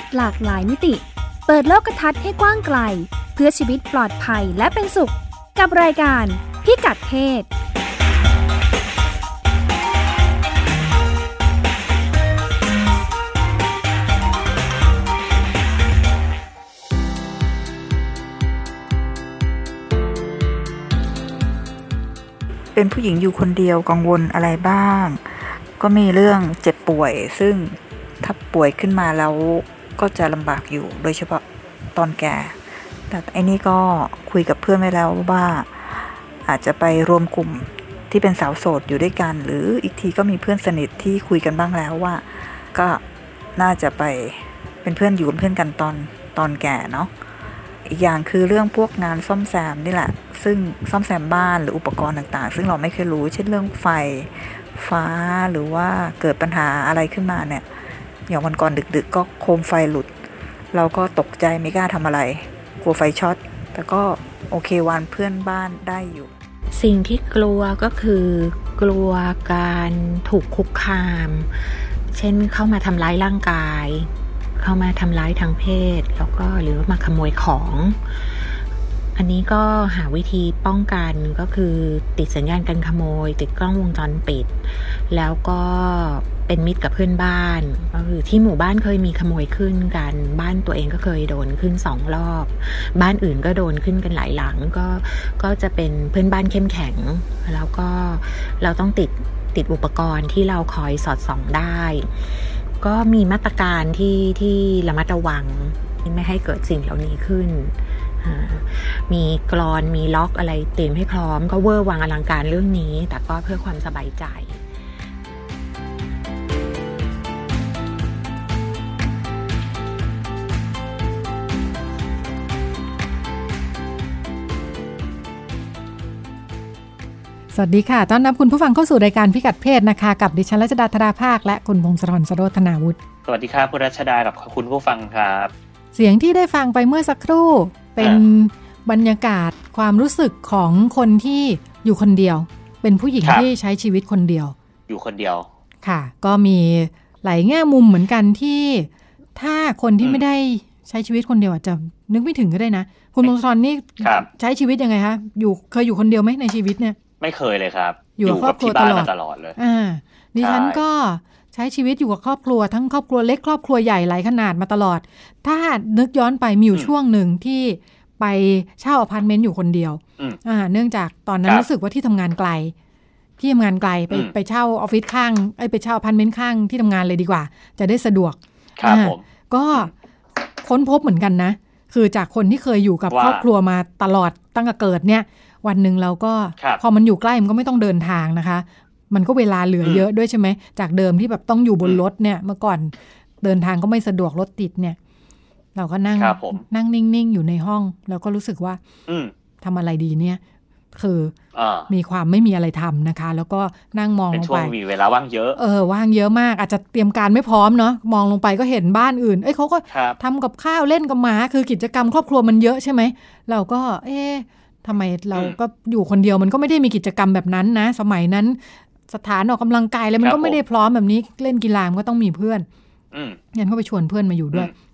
ศหลากหลายมิติ เปิดโลกทัศน์ให้กว้างไกล เพื่อชีวิตปลอดภัยและเป็นสุข กับรายการพิกัดเพศเป็นผู้หญิงอยู่คนเดียวกังวลอะไรบ้าง ก็มีเรื่องเจ็บป่วย ซึ่งถ้าป่วยขึ้นมาแล้ว ก็จะลำบากอยู่โดยเฉพาะตอนแก่ แต่ไอ้นี่ก็คุยกับเพื่อนไว้แล้วว่า อาจจะไปรวมกลุ่มที่เป็นสาวโสดอยู่ด้วยกัน หรืออีกทีก็มีเพื่อนสนิทที่คุยกันบ้างแล้วว่า ก็น่าจะไปเป็นเพื่อนอยู่เป็นเพื่อนกันตอนตอนแก่เนาะอีกอย่างคือเรื่องพวกงานซ่อมแซมนี่แหละ ซึ่งซ่อมแซมบ้านหรืออุปกรณ์ต่างๆ ซึ่งเราไม่เคยรู้ เช่นเรื่องไฟฟ้าหรือว่าเกิดปัญหาอะไรขึ้นมาเนี่ย อย่างวันก่อนดึกๆ ก็โคมไฟหลุด เราก็ตกใจไม่กล้าทำอะไร กลัวไฟช็อต แต่ก็โอเควานเพื่อนบ้านได้อยู่ สิ่งที่กลัวก็คือกลัวการถูกคุกคาม เช่นเข้ามาทำร้ายร่างกาย เข้ามาทำร้ายทางเพศ แล้วก็หรือมาขโมยของ อันนี้ก็หาวิธีป้องกันก็คือติดสัญญาณการขโมย ติดกล้องวงจรปิด แล้วก็เป็นมิตรกับเพื่อนบ้านก็คือที่หมู่บ้านเคยมีขโมยขึ้นกัน บ้านตัวเองก็เคยโดนขึ้นสองรอบ บ้านอื่นก็โดนขึ้นกันหลายหลัง ก็ก็จะเป็นเพื่อนบ้านเข้มแข็ง แล้วก็เราต้องติดติดอุปกรณ์ที่เราคอยสอดส่องได้ ก็มีมาตรการที่ที่ระมัดระวังไม่ให้เกิดสิ่งเหล่านี้ขึ้น มีกรอนมีล็อกอะไรเตรียมให้พร้อม ก็เวอร์วังอลังการเรื่องนี้ แต่ก็เพื่อความสบายใจสวัสดีค่ะ ต้อนรับคุณผู้ฟังเข้าสู่รายการพิกัดเพศนะคะ กับดิฉันรัชดาธราภาค และคุณพงศธรสโรธนาวุฒิ สวัสดีครับคุณรัชดากับคุณผู้ฟังครับ เสียงที่ได้ฟังไปเมื่อสักครู่ เป็นบรรยากาศความรู้สึกของคนที่อยู่คนเดียว เป็นผู้หญิงครับที่ใช้ชีวิตคนเดียว อยู่คนเดียวค่ะ ก็มีหลายแง่มุมเหมือนกันที่ถ้าคนที่อืมไม่ได้ใช้ชีวิตคนเดียวอาจจะนึกไม่ถึงก็ได้นะ คุณพงศธรนี่ครับใช้ชีวิตยังไงคะอยู่เคยอยู่คนเดียวไหมในชีวิตเนี่ย ไม่เคยเลยครับ อยู่กับครอบครัวที่บ้านตลอดมาตลอดเลย อ่าดิฉันใช่ก็ใช้ชีวิตอยู่กับครอบครัวทั้งครอบครัวเล็กครอบครัวใหญ่หลายขนาดมาตลอด ถ้านึกย้อนไปมีอยู่ช่วงหนึ่งที่ไปเช่าอพาร์ตเมนต์อยู่คนเดียวอืมอ่าเนื่องจากตอนนั้นครับรู้สึกว่าที่ทำงานไกล ที่ทำงานไกลไปอืมไปเช่าออฟฟิศข้างไอ้ยไปเช่าอพาร์ตเมนต์ข้างที่ทำงานเลยดีกว่า จะได้สะดวกครับอ่าผมก็ค้นพบเหมือนกันนะ คือจากคนที่เคยอยู่กับว่าครอบครัวมาตลอดตั้งแต่เกิดเนี่ย วันหนึ่งเราก็ครับพอมันอยู่ใกล้มันก็ไม่ต้องเดินทางนะคะ มันก็เวลาเหลือเยอะด้วยใช่ไหม จากเดิมที่แบบต้องอยู่บนอืมรถเนี่ยเมื่อก่อนเดินทางก็ไม่สะดวกรถติดเนี่ย เราก็นั่งครับผมนั่งนิ่งๆอยู่ในห้อง แล้วก็รู้สึกว่า อืมทำอะไรดีเนี่ย คืออ่ามีความไม่มีอะไรทำนะคะ แล้วก็นั่งมองเป็นลงช่วไปงมีเวลาว่างเยอะเออว่างเยอะมาก อาจจะเตรียมการไม่พร้อมเนาะมองลงไปก็เห็นบ้านอื่น เอ้ยเขาก็ครับทำกับข้าวเล่นกับหมาคือกิจกรรมครอบครัวมันเยอะใช่ไหมเราก็ เอ๊ะทำไมเราอืมก็อยู่คนเดียวมันก็ไม่ได้มีกิจกรรมแบบนั้นนะ สมัยนั้น สถานออกกำลังกายแล้วมันครับก็ไม่ได้ผมพร้อมแบบนี้เล่นกีฬามันก็ต้องมีเพื่อนอืมงั้นก็ไปชวนเพื่อนมาอยู่ด้วยอืม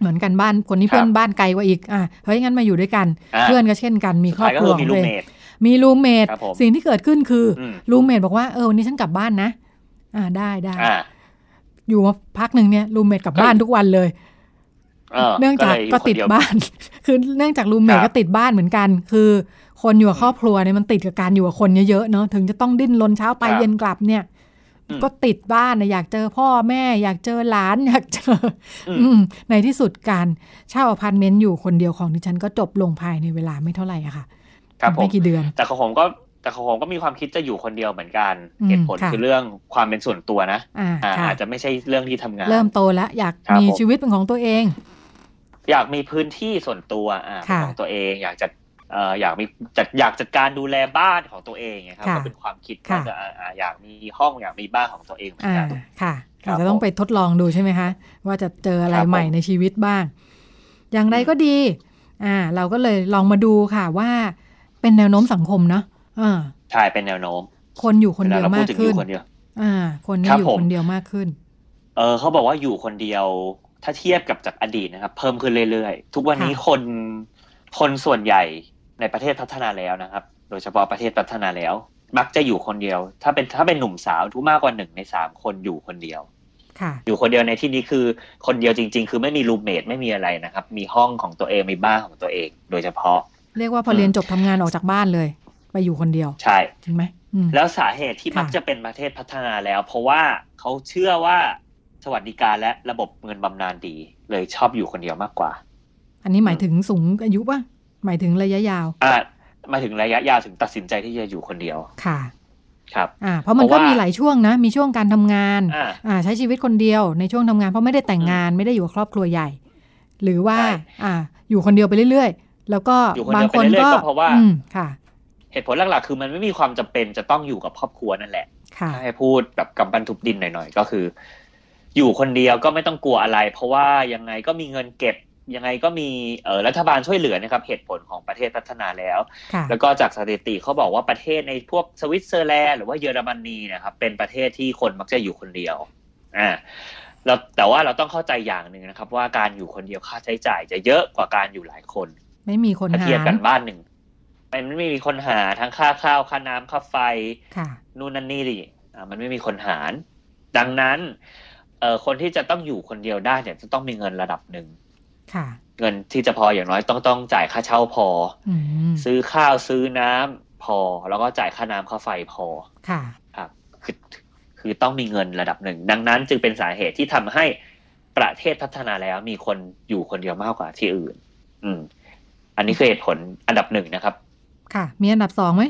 เหมือนกันบ้านคนนี้ครับเพื่อนบ้านไกลกว่าอีกอะเฮ้ยงั้นมาอยู่ด้วยกันอ่าเพื่อนก็เช่นกันมีสุดครอท้าบยก็ครัคืวอขมีองรูตัวเองเมทมีรูเมทครับผมสิ่งที่เกิดขึ้นคืออมรูเมทบอกว่าเออวันนี้ฉันกลับบ้านนะ อ่าได้ได้อ่าอยู่มาพักหนึ่งเนี่ยรูเมทกลับบ้านทุกวันเลยเออเนื่องจากลยยู่ก็ติดคนเยวบ้าน คือเนื่องจากรูเมทครับก็ติดบ้านเหมือนกัน คือ คนอยู่กับครอบครัวเนี่ยมันติดกับการอยู่กับคนเยอะๆเนาะถึงจะต้องดิ้นรนเช้าไปครับเย็นกลับเนี่ยอืมก็ติดบ้านนะอยากเจอพ่อแม่ อยากเจอหลานอยากเจออมอืมในที่สุดการเช่าอพาร์ตเมนต์อยู่คนเดียวของดิฉันก็จบลงภายในเวลาไม่เท่าไหร่อะค่ะครับผมไม่กี่เดือน แต่ของผมก็แต่ของผมก็มีความคิดจะอยู่คนเดียวเหมือนกันอืมเหตุผลค่ะคือเรื่องความเป็นส่วนตัวนะอ่าอ่าค่ะอาจจะไม่ใช่เรื่องที่ทำงาน เริ่มโตแล้วอยากครับมีผมชีวิตเป็นของตัวเอง อยากมีพื้นที่ส่วนตัวอ่าเป็นค่ะของตัวเอง อยากจะเอ่ออยากมีจัดอยากจัดการดูแลบ้านของตัวเองไงครับค่ะก็เป็นความคิดค่ะว่าจะอ่าอ่าอยากมีห้องอยากมีบ้านของตัวเองเหมือนอ่ากันค่ะครับอาจจะต้องไปทดลองดูใช่ไหมคะ ว่าจะเจออะไรครับผมใหม่ในชีวิตบ้าง อย่างไรก็ดีอ่าเราก็เลยลองมาดูค่ะว่าเป็นแนวโน้มสังคมเนาะอ่าใช่เป็นแนวโน้ม คนอยู่คนเวเดีลายวเราพูมาดกถึงอขึ้นยู่คนเดียวอ่า คนนี้ครับอยู่ผมคนเดียวมากขึ้น เออเขาบอกว่าอยู่คนเดียวถ้าเทียบกับจากอดีตนะครับ เพิ่มขึ้นเรื่อยๆ ทุกวันนี้ค่ะคนคนส่วนใหญ่ ในประเทศพัฒนาแล้วนะครับ โดยเฉพาะประเทศพัฒนาแล้ว มักจะอยู่คนเดียว ถ้าเป็นถ้าเป็นหนุ่มสาวทุกมากกว่าหนึ่งในสามคนอยู่คนเดียวค่ะอยู่คนเดียวในที่นี้คือคนเดียวจริง ๆ คือไม่มีรูมเมทไม่มีอะไรนะครับ มีห้องของตัวเองมีบ้านของตัวเอง โดยเฉพาะ เรียกว่าพอเรียนจบทำงานออกจากบ้านเลย ไปอยู่คนเดียว ใช่จริงไหมอืมแล้วสาเหตุที่มักค่ะจะเป็นประเทศพัฒนาแล้ว เพราะว่าเขาเชื่อว่าสวัสดิการและระบบเงินบำนาญดี เลยชอบอยู่คนเดียวมากกว่า อันนี้หมายถึงสูงอายุป่ะ หมายถึงระยะยาวอ่ามาถึงระยะยาวถึงตัดสินใจที่จะอยู่คนเดียวค่ะครับอ่าเพราะมันเพก็ราะว่ามีมีหลายช่วงนะ มีช่วงการทำงานอ่าอ่าใช้ชีวิตคนเดียวในช่วงทำงาน เพราะไม่ได้แต่งงานไม่ได้อยู่กับครอบครัวใหญ่ หรือว่าใช่อ่า อยู่คนเดียวไปเรื่อยๆ แล้วก็อยู่คนบาเดีงยวคนไปเรื่อยก็ๆก็เพราะว่าอืมค่ะ เหตุผลหลักๆ คือมันไม่มีความจำเป็นจะต้องอยู่กับครอบครัวนั่นแหละค่ะถ้าให้พูดแบบกำบันทุบดินหน่อยๆ ก็คือ อยู่คนเดียวก็ไม่ต้องกลัวอะไร เพราะว่ายังไงก็มีเงินเก็บ ยังไงก็มีเออรัฐบาลช่วยเหลือนะครับเหตุผลของประเทศพัฒนาแล้วค่ะแล้วก็จากสถิติเขาบอกว่าประเทศในพวกสวิตเซอร์แลนด์หรือว่าเยอรมนีนะครับเป็นประเทศที่คนมักจะอยู่คนเดียวอ่าแล้วแต่ว่าเราต้องเข้าใจอย่างหนึ่งนะครับ ว่าการอยู่คนเดียวค่าใช้จ่ายจะเยอะกว่าการอยู่หลายคน ไม่มีคนถ้าหาเทียบกันบ้านหนึ่งมันไม่มีคนหาทั้งค่าข้าวค่าน้ำค่าไฟค่ะนู่นนั่นนี่ดิอ่ามันไม่มีคนหาร ดังนั้นเอ่อคนที่จะต้องอยู่คนเดียวได้เนี่ยจะต้องมีเงินระดับหนึ่งค่ะ เงินที่จะพออย่างน้อยต้องต้องจ่ายค่าเช่าพออืมซื้อข้าวซื้อน้ำพอ แล้วก็จ่ายค่าน้ำค่าไฟพอค่ะครับคือคือต้องมีเงินระดับหนึ่ง ดังนั้นจึงเป็นสาเหตุที่ทำให้ประเทศพัฒนาแล้วมีคนอยู่คนเดียวมากกว่าที่อื่น อืม อันนี้คือเหตุผลอันดับหนึ่งนะครับ ค่ะ มีอันดับสองไหม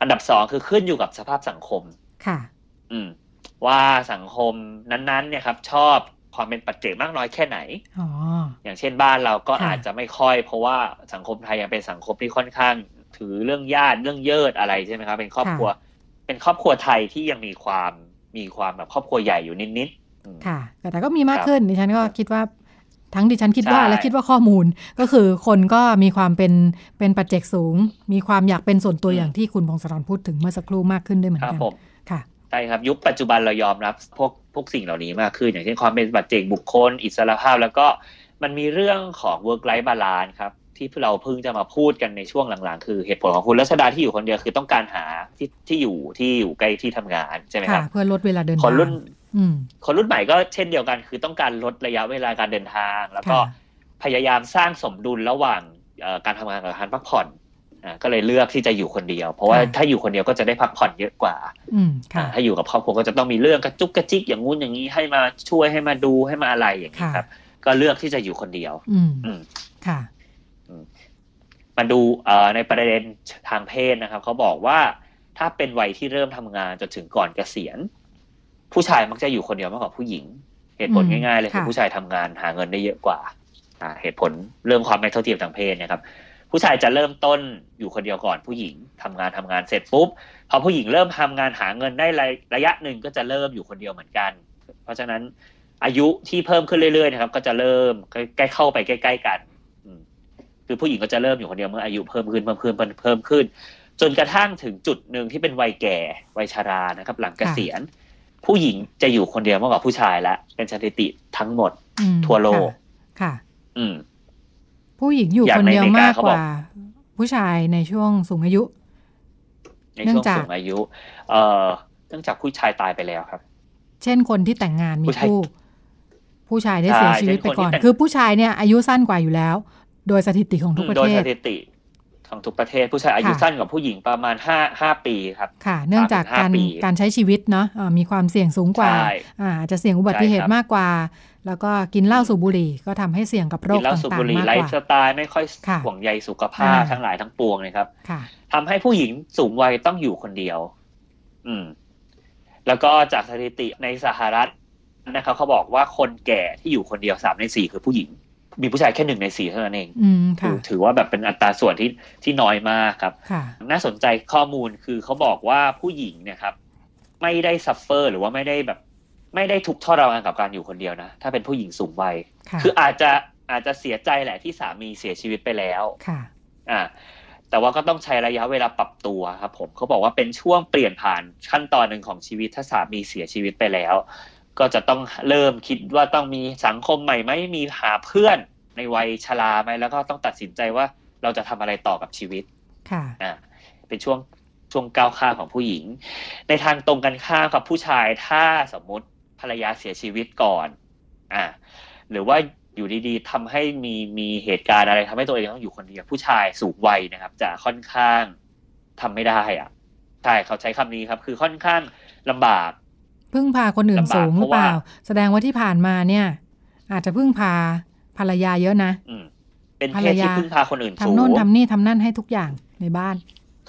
อันดับสองคือขึ้นอยู่กับสภาพสังคม ค่ะ อืม ว่าสังคมนั้นๆ เนี่ยครับ ชอบ ความเป็นปัจเจกมากน้อยแค่ไหนอ๋ออย่างเช่นบ้านเราก็ค่ะอาจจะไม่ค่อย เพราะว่าสังคมไทยยังเป็นสังคมที่ค่อนข้าง ถือเรื่องญาติเรื่องเยิดอะไรใช่ไหมครับ เป็นครอบครัว เป็นครอบครัวไทยที่ยังมีความมีความแบบครอบครัวใหญ่อยู่นิดๆอืมค่ะแต่แต่ก็มีมากครับขึ้นดิฉันก็คิดว่าทั้งดิฉันคิดว่าใช่และคิดว่าข้อมูลก็คือคนก็มีความเป็นเป็นปัจเจกสูง มีความอยากเป็นส่วนตัวอย่างที่คุณพงศธรพูดถึงเมื่อสักครู่มากขึ้นด้วยเหมือคนรับกันผมค่ะใช่ครับ ยุคปัจจุบันเรายอมรับพวกพวกสิ่งเหล่านี้มากขึ้นอย่างเช่นความเป็นปัจเจกบุคคล อิสรภาพ แล้วก็มันมีเรื่องของ work life balance ครับที่เราเพิ่งจะมาพูดกันในช่วงหลังๆ คือเหตุผลของคุณรัชดาที่อยู่คนเดียวคือต้องการหาที่ที่อยู่ที่อยู่ใกล้ที่ทำงานใช่ไหมคค่ะรับเพื่อลดเวลาเดินคนทางรุ่นอืมคนรุ่นใหม่ก็เช่นเดียวกัน คือต้องการลดระยะเวลาการเดินทาง แล้วก็ค่ะพยายามสร้างสมดุลระหว่างเอ่อการทำงานกับการพักผ่อนอ่า ก็เลยเลือกที่จะอยู่คนเดียว เพราะว่าถ้าอยู่คนเดียวก็จะได้พักผ่อนเยอะกว่าอืมค่ะอ่าถ้าอยู่กับครอบครัวก็จะต้องมีเรื่องกระจุกกระจิกอย่างงู้นอย่างนี้ให้มาช่วยให้มาดูให้มาอะไรอย่างนี้ค่ะครับ ก็เลือกที่จะอยู่คนเดียว อืมอืมค่ะมาดูเอ่อในประเด็นทางเพศนะครับเขาบอกว่าถ้าเป็นวัยที่เริ่มทำงานจนถึงก่อนเกษียณ ผู้ชายมักจะอยู่คนเดียวมากกว่าผู้หญิง เหตุผลอืมง่ายๆเลยคือค่ะผู้ชายทำงานหาเงินได้เยอะกว่าอ่าเหตุผลเรื่องความไม่เท่าเทียมทางเพศเนะครับ ผู้ชายจะเริ่มต้นอยู่คนเดียวก่อนผู้หญิงทำงานทำงานเสร็จปุ๊บพอผู้หญิงเริ่มทำงานหาเงินได้ระระยะหนึ่งก็จะเริ่มอยู่คนเดียวเหมือนกัน เพราะฉะนั้นอายุที่เพิ่มขึ้นเรื่อยๆนะครับ ก็จะเริ่มใกล้ๆเข้าไปใกล้ ๆ กันอืมคือผู้หญิงก็จะเริ่มอยู่คนเดียวเมื่ออายุเพิ่มขึ้นเพิ่มขึ้นเพิ่มเพิ่มขึ้น จนกระทั่งถึงจุดหนึ่งที่เป็นวัยแก่วัยชรานะครับ หลังเกษียณ ผู้หญิงจะอยู่คนเดียวมากกว่าผู้ชายละเป็นสถิติทั้งหมดอืมทั่วโลกค่ะ อืม ผู้หญิงอยู่อย่างคนในเดียวอเมริกามากเขากบอกว่า ผู้ชายในช่วงสูงอายุ ในเนื่ช่อวงงจากสูงอายุ เอ่อเนื่องจากผู้ชายตายไปแล้วครับ เช่นคนที่แต่งงานมีผู้ชายคู่ผู้ชายได้ใช่เสียชีวิตไปเช่นคนก่อนที่แต่งคือผู้ชายเนี่ยอายุสั้นกว่าอยู่แล้ว โดยสถิติของทุกประโดยเทสศถิติของทุกประเทศผู้ชายอายุค่ะสั้นกว่าผู้หญิงประมาณห้าห้าปีครับ ค่ะ เนื่องจากสามถึงห้าการปีการใช้ชีวิตเนาะอ่ามีความเสี่ยงสูงกว่าใช่อ่าอาจจะเสี่ยงอุบัติเหตุใช่ครับมากกว่า แล้วก็กินเหล้าสูบบุหรี่ก็ทำให้เสี่ยงกับโรกิคนเหล้าสูบต่างบุหรี่ๆมากไลกฟ์ว่าสไตล์ไม่ค่อยค่ะห่วงใยสุขภาพอ่าทั้งหลายทั้งปวงเลยครับค่ะทำให้ผู้หญิงสูงวัยต้องอยู่คนเดียว อืม แล้วก็จากสถิติในสหรัฐนะครับเขาบอกว่าคนแก่ที่อยู่คนเดียวสามในสี่คือผู้หญิง มีผู้ชายแค่หนึ่งในสี่เท่านั้นเองอืมถืค่ะอถือว่าแบบเป็นอัตราส่วนที่ที่น้อยมากครับค่ะน่าสนใจข้อมูลคือเขาบอกว่าผู้หญิงเนี่ยครับ ไม่ได้ suffer หรือว่าไม่ได้แบบ ไม่ได้ทุกข์ทรมานกับการอยู่คนเดียวนะ ถ้าเป็นผู้หญิงสูงวัยค่ะคืออาจจะอาจจะเสียใจแหละที่สามีเสียชีวิตไปแล้วค่ะอ่าแต่ว่าก็ต้องใช้ระยะเวลาปรับตัวครับผมเขาบอกว่าเป็นช่วงเปลี่ยนผ่านขั้นตอนหนึ่งของชีวิตถ้าสามีเสียชีวิตไปแล้ว ก็จะต้องเริ่มคิดว่าต้องมีสังคมใหม่ไหมมีหาเพื่อนในวัยชราไหมแล้วก็ต้องตัดสินใจว่าเราจะทำอะไรต่อกับชีวิตค่ะอ่าเป็นช่วงช่วงก้าวข้ามของผู้หญิง ในทางตรงกันข้ามกับผู้ชายถ้าสมมุติภ รรยาเสียชีวิตก่อนอ่าหรือว่าอยู่ดีๆทำให้มีมีเหตุการณ์อะไรทำให้ตัวเองต้องอยู่คนเดียวผู้ชายสูงวัยนะครับ จะค่อนข้างทำไม่ได้อะใช่เขาใช้คำนี้ครับ คือค่อนข้างลำบาก พึ่งพาคนอื่นลำบากสูงหรือเปล่าเพราะว่า แสดงว่าที่ผ่านมาเนี่ย อาจจะพึ่งพาภรรยาเยอะนะอืมเป็นภรเพรศที่ยาพึ่งพาคนอื่นทำสูงโน่นทำนี่ทำนั่นให้ทุกอย่างในบ้าน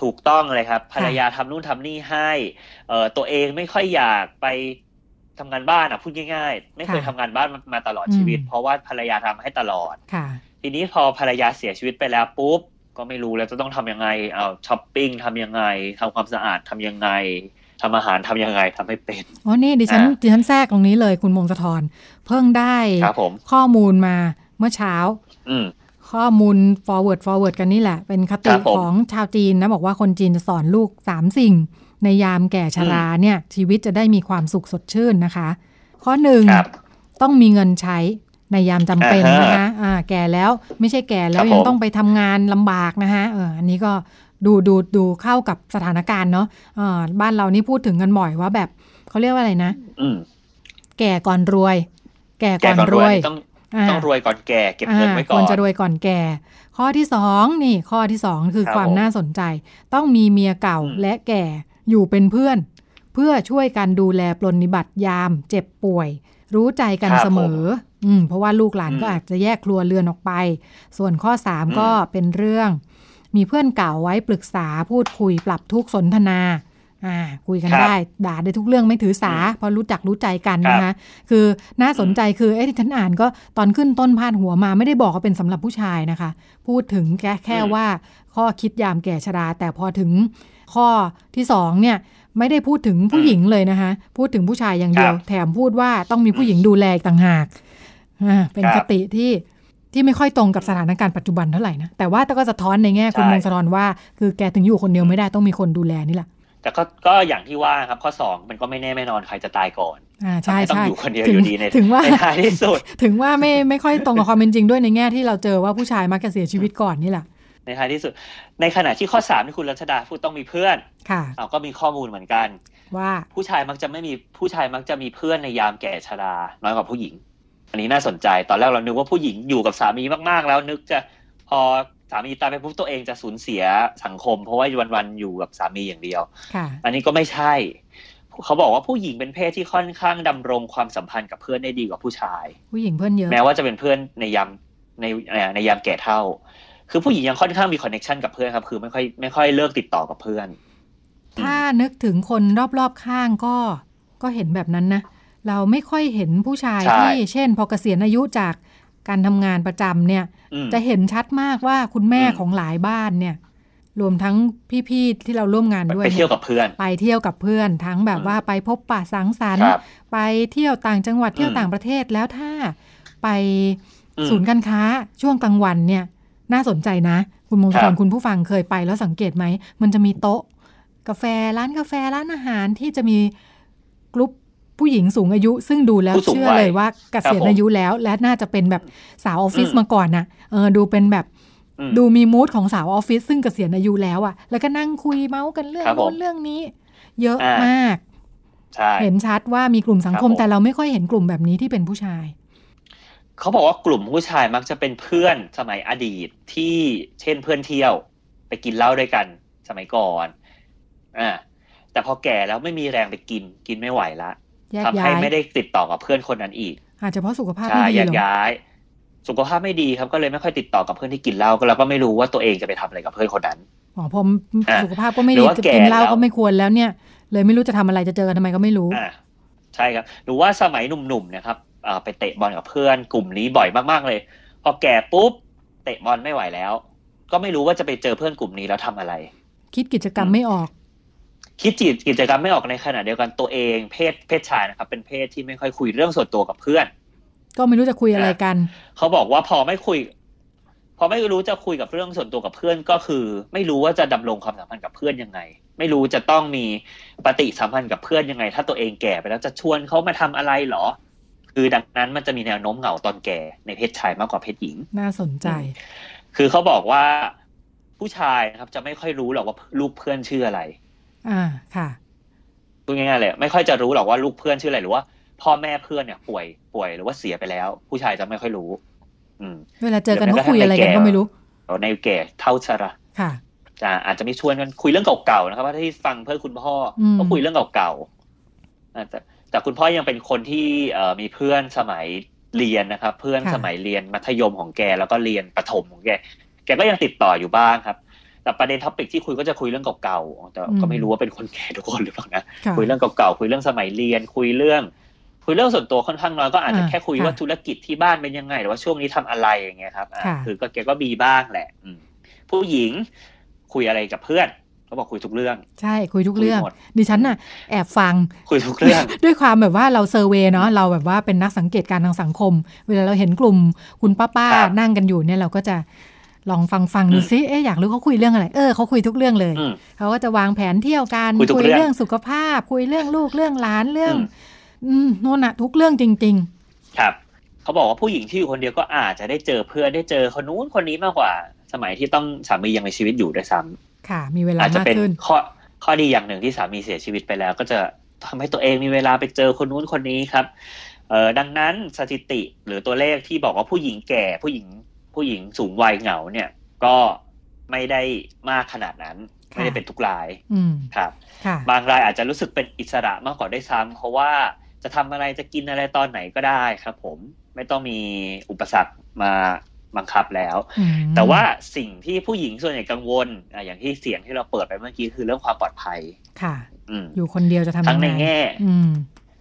ถูกต้องเลยครับ ภรรยาทำนู่นทำนี่ให้ เอ่อตัวเองไม่ค่อยอยากไป ทำงานบ้านอะพูดง่ายๆ ไม่เคยค่ะทำงานบ้านมามาตลอดอืมชีวิต เพราะว่าภรรยาทำให้ตลอดค่ะทีนี้พอภรรยาเสียชีวิตไปแล้วปุ๊บก็ไม่รู้แล้วจะต้องทำยังไงเอาช้อปปิ้งทำยังไงทำความสะอาดทำยังไงทำอาหารทำยังไงทำให้เป็นอ๋อนี่ดิฉันอ่าดิฉันแทรกตรงนี้เลยคุณมงคลธรเพิ่งได้ครับผมข้อมูลมาเมื่อเช้าอืมข้อมูล forward forward กันนี่แหละ เป็นคคติรับผมของชาวจีนนะ บอกว่าคนจีนจะสอนลูกสามสิ่ง ในยามแก่ชราเนี่ยชีวิตจะได้มีความสุขสดชื่นนะคะ ข้อหนึ่งครับต้องมีเงินใช้ในยามจำเป็นอ่าฮะนะคะอ่าแก่แล้วไม่ใช่แก่แล้วครับยังผมต้องไปทำงานลำบากนะคะเอออันนี้ก็ดูดูดูเข้ากับสถานการณ์เนาะอ่าบ้านเรานี่พูดถึงกันบ่อยว่าแบบเขาเรียกว่าอะไรนะอืมแก่ก่อนรวย แก่แกก่อนก่อนรรววยยต้องาต้องรวยก่อนแก่เก็บเงินไว้ก่คอวนรจะรวยก่อนแก่ ข้อที่สองนี่ข้อที่สองคือครับความผมน่าสนใจ ต้องมีเมียเก่าอืมและแก่ อยู่เป็นเพื่อน เพื่อช่วยกันดูแลปรนนิบัติยาม เจ็บป่วย รู้ใจกันครับเสมอ อืมเพราะว่าลูกหลานอืมก็อาจจะแยกครัวเรือนออกไป ส่วนข้อสามอืมก็เป็นเรื่อง มีเพื่อนเก่าไว้ปรึกษาพูดคุยปรับทุกข์สนทนาอ่าคุยกันครับได้ ด่าได้ทุกเรื่องไม่ถือสาเพราะรู้จักรู้ใจกันครับนะคะคือน่าสนใจคือเอ๊ะที่ฉันอ่านก็ตอนขึ้นต้นพาดหัวมาไม่ได้บอกว่าเป็นสำหรับผู้ชายนะคะ พูดถึงแค่แค่อืมว่าข้อคิดยามแก่ชราแต่พอถึง ข้อที่สองเนี่ยไม่ได้พูดถึงผู้หญิงเลยนะคะ พูดถึงผู้ชายอย่างเดียวครับแถมพูดว่าต้องมีผู้หญิงดูแลอีกต่างหากอ่าเป็นคครับติที่ที่ไม่ค่อยตรงกับสถานการณ์ปัจจุบันเท่าไหร่นะ แต่ว่าแต่ก็สะท้อนในแง่คุณใช่มงคลรว่า คือแกถึงอยู่คนเดียวไม่ได้ต้องมีคนดูแลนี่แหละแต่ก็ก็อย่างที่ว่าครับข้อสองมันก็ไม่แน่ไม่นอนใครจะตายก่อนอ่าใช่ทำให้ต้องใช่อยู่คนเดียวถึองยู่ดีในถึงว่าในท้ายที่สุด ถึงว่าไม่ไม่ค่อยตรงกับความเป็นจริงด้วยในแง่ที่เราเจอว่าผู้ชายมักจะเสียชีวิตก่อนนี่แหละ ในท้ายที่สุด ในขณะที่ข้อสามที่คุณรัชดาพูดต้องมีเพื่อนค่ะเราก็มีข้อมูลเหมือนกัน ว่าผู้ชายมักจะไม่มีผู้ชายมักจะมีเพื่อนในยามแก่ชราน้อยกว่าผู้หญิง อันนี้น่าสนใจตอนแรกเรานึกว่าผู้หญิงอยู่กับสามีมากๆ แล้วนึกจะพอสามีตายไปปุ๊บตัวเองจะสูญเสียสังคม เพราะว่าวันๆอยู่กับสามีอย่างเดียวค่ะอันนี้ก็ไม่ใช่ เขาบอกว่าผู้หญิงเป็นเพศที่ค่อนข้างดำรงความสัมพันธ์กับเพื่อนได้ดีกว่าผู้ชาย ผู้หญิงเพื่อนเยอะแม้ว่าจะเป็นเพื่อนในยามในในในยามแก่เท่า คือผู้หญิงยังค่อนข้างมีคอนเนคชันกับเพื่อนครับ คือไม่ค่อยไม่ค่อยเลิกติดต่อกับเพื่อน ถ้านึกถึงคนรอบๆข้างก็ก็เห็นแบบนั้นนะ เราไม่ค่อยเห็นผู้ชายใช่ที่เช่น พอเกษียณอายุจากการทำงานประจำเนี่ยอืมจะเห็นชัดมากว่าคุณแม่อืมของหลายบ้านเนี่ยรวมทั้งพี่ๆที่เราร่วมงานด้วยไปเที่ยวนี่กับเพื่อน ไปเที่ยวกับเพื่อน ทั้งแบบอืมว่าไปพบปะสังสรรค์ครับไปเที่ยวต่างจังหวัดเที่ยวอืมต่างประเทศแล้วถ้าไปอืมศูนย์การค้าช่วงกลางวันเนี่ย น่าสนใจนะ คุณมงคคลรับคุณผู้ฟังเคยไปแล้วสังเกตไหม มันจะมีโต๊ะ กาแฟร้านกาแฟร้านอาหารที่จะมีกลุ่มผู้หญิงสูงอายุ ซึ่งดูแล้วผู้สูงเชื่อวัยเลยว่าเกษียณครับผมอายุแล้ว และน่าจะเป็นแบบสาวออฟฟิศอืมมาก่อนนะเออดูเป็นแบบอืมดูมี mood ของสาวออฟฟิศซึ่งเกษียณอายุแล้วอะแล้วก็นั่งคุยเมาส์กันเรื่องครับผมโน้นเรื่องนี้ เยอะอ่ามมากใช่เห็นชัดว่ามีกลุ่มสังคมครับผมแต่เราไม่ค่อยเห็นกลุ่มแบบนี้ที่เป็นผู้ชาย เขาบอกว่ากลุ่มผู้ชายมักจะเป็นเพื่อนสมัยอดีตที่เช่นเพื่อนเที่ยว ไปกินเหล้าด้วยกันสมัยก่อนอ่าแต่พอแก่แล้วไม่มีแรงไปกินกินไม่ไหวละแยกทำย้าให้ยไม่ได้ติดต่อกับเพื่อนคนนั้นอีกอาจจะเพราะสุขภาพใช่ไม่ดีแยเหกรอย้าย สุขภาพไม่ดีครับก็เลยไม่ค่อยติดต่อกับเพื่อนที่กินเหล้าก็แล้วก็ไม่รู้ว่าตัวเองจะไปทำอะไรกับเพื่อนคนนั้นอ๋อผมอะสุขภาพก็ไม่หรืดีอว่าจะแก่กินเหล้าแล้วก็ไม่ควรแล้วเนี่ย เลยไม่รู้จะทำอะไรจะเจอกันทำไมก็ไม่รู้อ่าใช่ครับหรือว่าสมัยหนุ่มๆเนะครับอ่า ไปเตะบอลกับเพื่อนกลุ่มนี้บ่อยมากๆเลย พอแก่ปุ๊บเตะบอลไม่ไหวแล้ว ก็ไม่รู้ว่าจะไปเจอเพื่อนกลุ่มนี้แล้วทำอะไร คิดกิจกรรมไม่ออก คิดจีกิจกรรมไม่ออกในขณะเดียวกันตัวเองเพศเพศชายนะครับ เป็นเพศที่ไม่ค่อยคุยเรื่องส่วนตัวกับเพื่อน ก็ไม่รู้จะคุยอะไรกัน เขาบอกว่าพอไม่คุย พอไม่รู้จะคุยกับเรื่องส่วนตัวกับเพื่อนก็คือ ไม่รู้ว่าจะดำรงความสัมพันธ์กับเพื่อนยังไง ไม่รู้จะต้องมีปฏิสัมพันธ์กับเพื่อนยังไง ถ้าตัวเองแก่ไปแล้วจะชวนเขามาทำอะไรหรอ คือดังนั้นมันจะมีแนวโน้มเหงาตอนแก่ในเพศชายมากกว่าเพศหญิง น่าสนใจ คือเขาบอกว่าผู้ชายนะครับ จะไม่ค่อยรู้หรอกว่าลูกเพื่อนชื่ออะไร อ่าค่ะพูดง่ายๆเลยไม่ค่อยจะรู้หรอกว่าลูกเพื่อนชื่ออะไรหรือว่าพ่อแม่เพื่อนเนี่ย ป่วยป่วยหรือว่าเสียไปแล้ว ผู้ชายจะไม่ค่อยรู้ อืม เวลาเจอกันก็คุยอะไรกันก็ไม่รู้ในแก่เท่าชราค่ะจะอาจจะมีชวนกันคุยเรื่องเก่าๆนะครับว่าที่ฟังเพื่อนคุณพ่ออมก็คุยเรื่องเก่าๆอ่าแต่ แต่คุณพ่อยังเป็นคนที่เอ่อมีเพื่อนสมัยเรียนนะครับ เพื่อนสมัยเรียนมัธยมของแกแล้วก็เรียนประถมของแกแกก็ยังติดต่ออยู่บ้างครับ แต่ประเด็น topic ที่คุยก็จะคุยเรื่องเก่าๆแต่ก็ไม่รู้ว่าเป็นคนแก่ทุกคนหรือเปล่านะค่ะคุยเรื่องเก่าๆคุยเรื่องสมัยเรียนคุยเรื่อง คุยเรื่องส่วนตัวค่อนข้างน้อยก็อาจจะอ่าแค่คุยค่ะว่าธุรกิจที่บ้านเป็นยังไงหรือว่าช่วงนี้ทำอะไรอย่างเงี้ยครับอ่าค่ะคือก็แกก็มีบ้างแหละอืมผู้หญิงคุยอะไรกับเพื่อน เขาบอกคุยทุกเรื่อง ใช่คุยทุกเรื่องคุยหมดดิฉันน่ะแอบฟังคุยทุกเรื่อง ด้วยความแบบว่าเราเซอร์เวยเนาะเราแบบว่าเป็นนักสังเกตการณ์ทางสังคม เวลาเราเห็นกลุ่มคุณป้าป้าครับนั่งกันอยู่เนี่ยเราก็จะลองฟังฟังดูอืมซิเอ๊ะอยากรู้เขาคุยเรื่องอะไร เออเขาคุยทุกเรื่องเลยอืมเขาก็จะวางแผนเที่ยวกันคุยทุกเรื่องเรื่องสุขภาพ คุยเรื่องลูกเรื่องหลานเรื่อง อืมอืมโน่นน่ะทุกเรื่องจริงครับเขาบอกว่าผู้หญิงที่อยู่คนเดียวก็อาจจะได้เจอเพื่อนได้เจอคนนู้นคนนี้มากกว่า สมัยที่ต้องสามียังมีชีวิตอยู่ด้วยซ้ำๆ ค่ะ มีเวลาอาจจะมากเป็นขึ้นข้อข้อดีอย่างหนึ่งที่สามีเสียชีวิตไปแล้ว ก็จะทำให้ตัวเองมีเวลาไปเจอคนนู้นคนนี้ครับเอ่อดังนั้นสถิติหรือตัวเลขที่บอกว่าผู้หญิงแก่ผู้หญิงผู้หญิงสูงวัยเหงาเนี่ย ก็ไม่ได้มากขนาดนั้นค่ะไม่ได้เป็นทุกรายอืมครับค่ะบางรายอาจจะรู้สึกเป็นอิสระมากกว่าด้วยซ้ำเพราะว่าจะทำอะไรจะกินอะไรตอนไหนก็ได้ครับ ผมไม่ต้องมีอุปสรรคมา บังคับแล้วอืมแต่ว่าสิ่งที่ผู้หญิงส่วนใหญ่กังวลอะอย่างที่เสียงที่เราเปิดไปเมื่อกี้คือเรื่องความปลอดภัย ค่ะอืมอยู่คนเดียวจะทำทั้ยังงในไงแง่อืม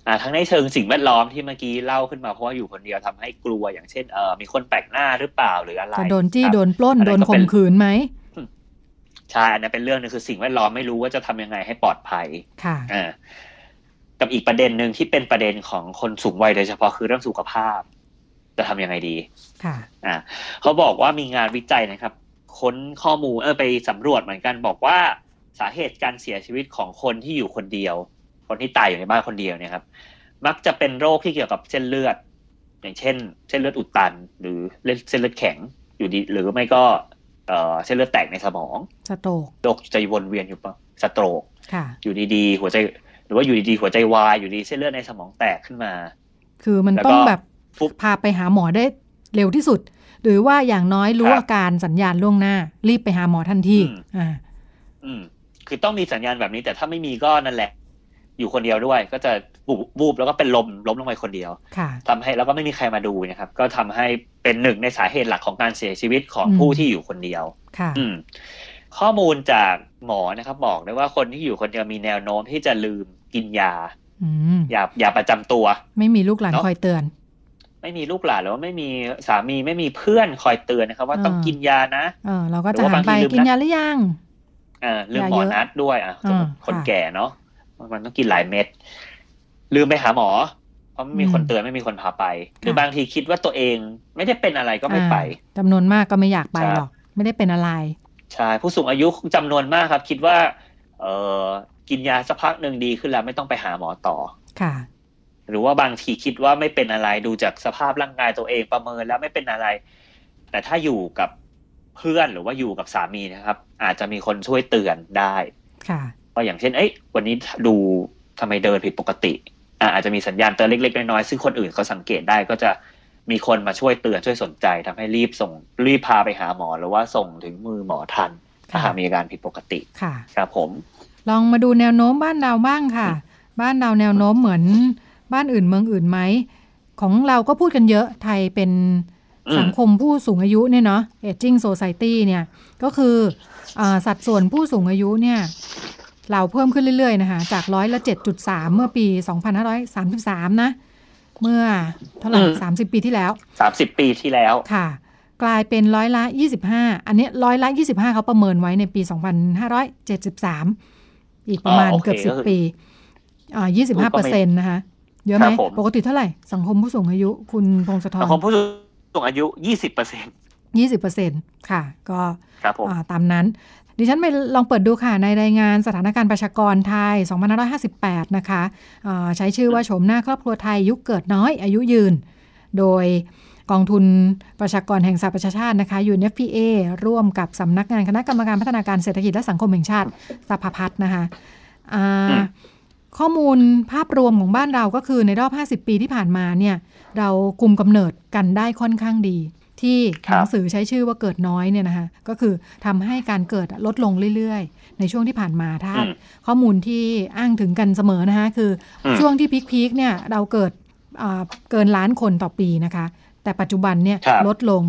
อ่าทั้งในเชิงสิ่งแวดล้อมที่เมื่อกี้เล่าขึ้นมาเพราะว่าอยู่คนเดียวทำให้กลัวอย่างเช่นเออมีคนแปลกหน้าหรือเปล่าหรืออะไรจะโดนจี้ครับโดนปล้นอันนั้โดนนก็เป็ข่นมขืนไหมใช่อันนั้นเป็นเรื่องหนึงคือสิ่งแวดล้อมไม่รู้ว่าจะทำยังไงให้ปลอดภัยค่ะอ่ากับอีกประเด็นหนึ่งที่เป็นประเด็นของคนสูงวัยโดยเฉพาะคือเรื่องสุขภาพ จะทำยังไงดี ค่ะ อ่าเขาบอกว่ามีงานวิจัยนะครับ ค้นข้อมูลเออไปสำรวจเหมือนกันบอกว่าสาเหตุการเสียชีวิตของคนที่อยู่คนเดียว คนที่ตายอยู่ในบ้านคนเดียวเนี่ยครับ มักจะเป็นโรคที่เกี่ยวกับเส้นเลือด อย่างเช่น เส้นเลือดอุดตัน หรือเส้นเลือดแข็งอยู่ดี หรือไม่ก็เอ่อเส้นเลือดแตกในสมองสโตรกโรคจะวนเวียนอยู่ปะสโตรกค่ะอยู่ดีๆหัวใจ หรือว่าอยู่ดีๆหัวใจวายอยู่ดีเส้นเลือดในสมองแตกขึ้นมา คือมันแล้วก็ต้องแบบปุ๊บ พาไปหาหมอได้เร็วที่สุด หรือว่าอย่างน้อยรู้ครับอาการสัญญาณล่วงหน้า รีบไปหาหมอทันทีอืมอ่าอืม คือต้องมีสัญญาณแบบนี้ แต่ถ้าไม่มีก็นั่นแหละ อยู่คนเดียวด้วย ก็จะบูบวูบแล้วก็เป็นลมล้มลงไปคนเดียวค่ะทำให้แล้วก็ไม่มีใครมาดูนะครับ ก็ทำให้เป็นหนึ่งในสาเหตุหลักของการเสียชีวิตของอืมผู้ที่อยู่คนเดียวค่ะอืมข้อมูลจากหมอนะครับบอกได้ว่าคนที่อยู่คนเดียวมีแนวโน้มที่จะลืมกินยาอืมยายาประจำตัว ไม่มีลูกหลานเนอะคอยเตือน ไม่มีลูกหลานหรือว่าไม่มีสามีไม่มีเพื่อนคอยเตือนนะครับ ว่าอ่าต้องกินยานะเออเราก็หรืจะอว่าหันบางทีไปลืมกินนะยาหรือยังอ่าลืมยาหมอเยอะนัดด้วยอะสมมติอ่าคนค่ะแก่เนาะมันต้องกินหลายเม็ดลืมไปหาหมอ เพราะไม่มีคนอืมเตือนไม่มีคนพาไปหค่ะรือบางทีคิดว่าตัวเองไม่ได้เป็นอะไรก็ไม่ไปอ่าจำนวนมากก็ไม่อยากไปใช่หรอก ไม่ได้เป็นอะไรใช่ผู้สูงอายุจำนวนมากครับ คิดว่า เออกินยาสักพักหนึ่งดีขึ้นแล้วไม่ต้องไปหาหมอต่อค่ะ หรือว่าบางทีคิดว่าไม่เป็นอะไรดูจากสภาพร่างกายตัวเองประเมินแล้วไม่เป็นอะไร แต่ถ้าอยู่กับเพื่อนหรือว่าอยู่กับสามีนะครับ อาจจะมีคนช่วยเตือนได้ค่ะว่าอย่างเช่น เอ้ยวันนี้ดูทำไมเดินผิดปกติอะอาจจะมีสัญญาณเตือนเล็ก ๆ น้อยๆซึ่งคนอื่นเขาสังเกตได้ก็จะมีคนมาช่วยเตือนช่วยสนใจทำให้รีบส่งรีบพาไปหาหมอหรือว่าส่งถึงมือหมอทันถ้าค่ะหากมีอาการผิดปกติค่ะ ครับผม ลองมาดูแนวโน้มบ้านเราบ้างค่ะ บ้านเราแนวโน้มเหมือน บ้านอื่นเมืองอื่นไหม ของเราก็พูดกันเยอะไทยเป็นอืมสังคมผู้สูงอายุเนี่ยเนาะ aging society เนี่ย ก็คืออาสัดส่วนผู้สูงอายุเนี่ย เราเพิ่มขึ้นเรื่อย ๆ นะคะ จากร้อยละ 7.3 เมื่อปี 2533 นะ เมื่อเท่าไหร่ 30 ปีที่แล้วสามสิบปีที่แล้ว ค่ะ กลายเป็นร้อยละ 25 อันนี้ร้อยละ 25 เขาประเมินไว้ในปี 2573 อีกประมาณอ๋อโอเคเกือบก็คือ10 ปีอ่า25เปอร์เซ็นต์นะคะ เยอะไหคมรับผมปกติเท่าไหร่สังคมผู้สูงอายุ คุณพงศธรสังคมผู้สูงอายุยี่สิบเปอร์เซ็น20%ค่ะ ก็ครับผมอ่าตามนั้น ดิฉันไปลองเปิดดูค่ะ ในรายงานสถานการณ์ประชากรไทย 2558 นะคะอ่าใช้ชื่อว่าโฉมหน้าครอบครัวไทยยุคเกิดน้อยอายุยืน โดยกองทุนประชากรแห่งสหประชาชาตินะคะ UNFPA ร่วมกับสำนักงานคณะกรรมการพัฒนาการเศรษฐกิจและสังคมแห่งชาติสภาพัฒน์นะคะอ่าอืม ข้อมูลภาพรวมของบ้านเราก็คือในรอบ 50 ปีที่ผ่านมาเนี่ย เรากลุ่มกำเนิดกันได้ค่อนข้างดี ที่ครัหบนังสือใช้ชื่อว่าเกิดน้อยเนี่ยนะคะก็คือทำให้การเกิดลดลงเรื่อยๆ ในช่วงที่ผ่านมาถ้าอืมข้อมูลที่อ้างถึงกันเสมอนะคะคืออมช่วงที่พีคๆเนี่ยเราเกิดอ่าเกินล้านคนต่อปีนะคะ แต่ปัจจุบันเนี่ยครับลดลง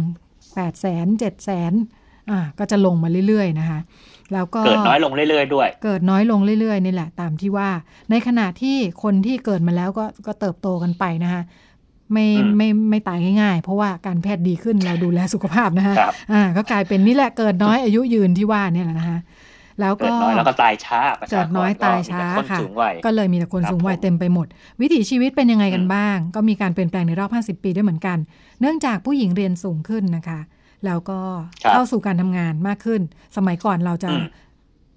8 0 0 0 0 0 7 0 0 0 0อ่าก็จะลงมาเรื่อยๆนะคะ แล้วก็เกิดน้อยลงเรื่อยๆด้วย เกิดน้อยลงเรื่อยๆนี่แหละ ตามที่ว่า ในขณะที่คนที่เกิดมาแล้วก็ก็เติบโตกันไปนะคะไม่อืมไม่ไม่ตายง่ายๆ เพราะว่าการแพทย์ดีขึ้นเราดูแลสุขภาพนะคะครับอ่า ก็กลายเป็นนี่แหละเกิดน้อยอายุยืนที่ว่าเนี่ยแหละนะคะแล้วเกิก็ดน้อยแล้วก็ตายช้าประชากรเกิดน้อยตายช้าก็มีแต่คนค่ะสูงวัยก็เลยมีแต่คนครับสูงวัยผมเต็มไปหมด วิถีชีวิตเป็นยังไงกันอืมบ้าง ก็มีการเปลี่ยนแปลงในรอบ 50 ปีด้วยเหมือนกัน เนื่องจากผู้หญิงเรียนสูงขึ้นนะคะ แล้วก็เข้าสู่การทำงานมากขึ้น สมัยก่อนเราจะอืม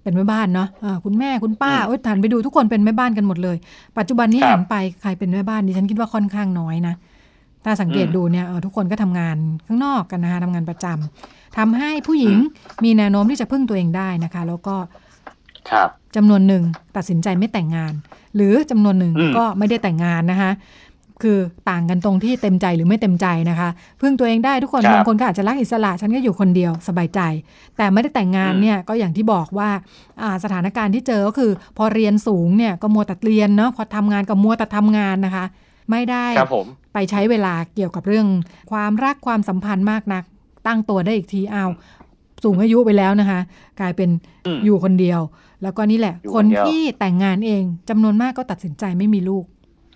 เป็นแม่บ้านเนาะอ่าคุณแม่คุณป้าอืมโอ๊ยหันไปดูทุกคนเป็นแม่บ้านกันหมดเลย ปัจจุบันนี้ครับหันไปใครเป็นแม่บ้านดิฉันคิดว่าค่อนข้างน้อยนะถ้าสังเกตอืมดูเนี่ยเออทุกคนก็ทำงานข้างนอกกันนะคะทำงานประจำทำให้ผู้หญิงมีแนวโน้มที่จะพึ่งตัวเองได้นะคะ แล้วก็ครับจำนวนหนึ่งตัดสินใจไม่แต่งงาน หรือจำนวนหนึ่งอืมก็ไม่ได้แต่งงานนะคะ คือต่างกันตรงที่เต็มใจหรือไม่เต็มใจนะคะพึ่งตัวเองได้ทุกคนครับบางคนก็อาจจะรักอิสระ ฉันก็อยู่คนเดียวสบายใจ แต่ไม่ได้แต่งงานอืมเนี่ยก็อย่างที่บอกว่าอ่าสถานการณ์ที่เจอก็คือ พอเรียนสูงเนี่ยก็มัวแต่เรียนเนาะพอทำงานก็มัวแต่ทำงานนะคะ ไม่ได้ครับผมไปใช้เวลาเกี่ยวกับเรื่อง ความรักความสัมพันธ์มากนัก ตั้งตัวได้อีกทีเอาวสูงอายุไปแล้วนะคะ กลายเป็นอืมอยู่คนเดียว แล้วก็นี่แหละอยู่คคนนเดียวที่แต่งงานเองจำนวนมากก็ตัดสินใจไม่มีลูก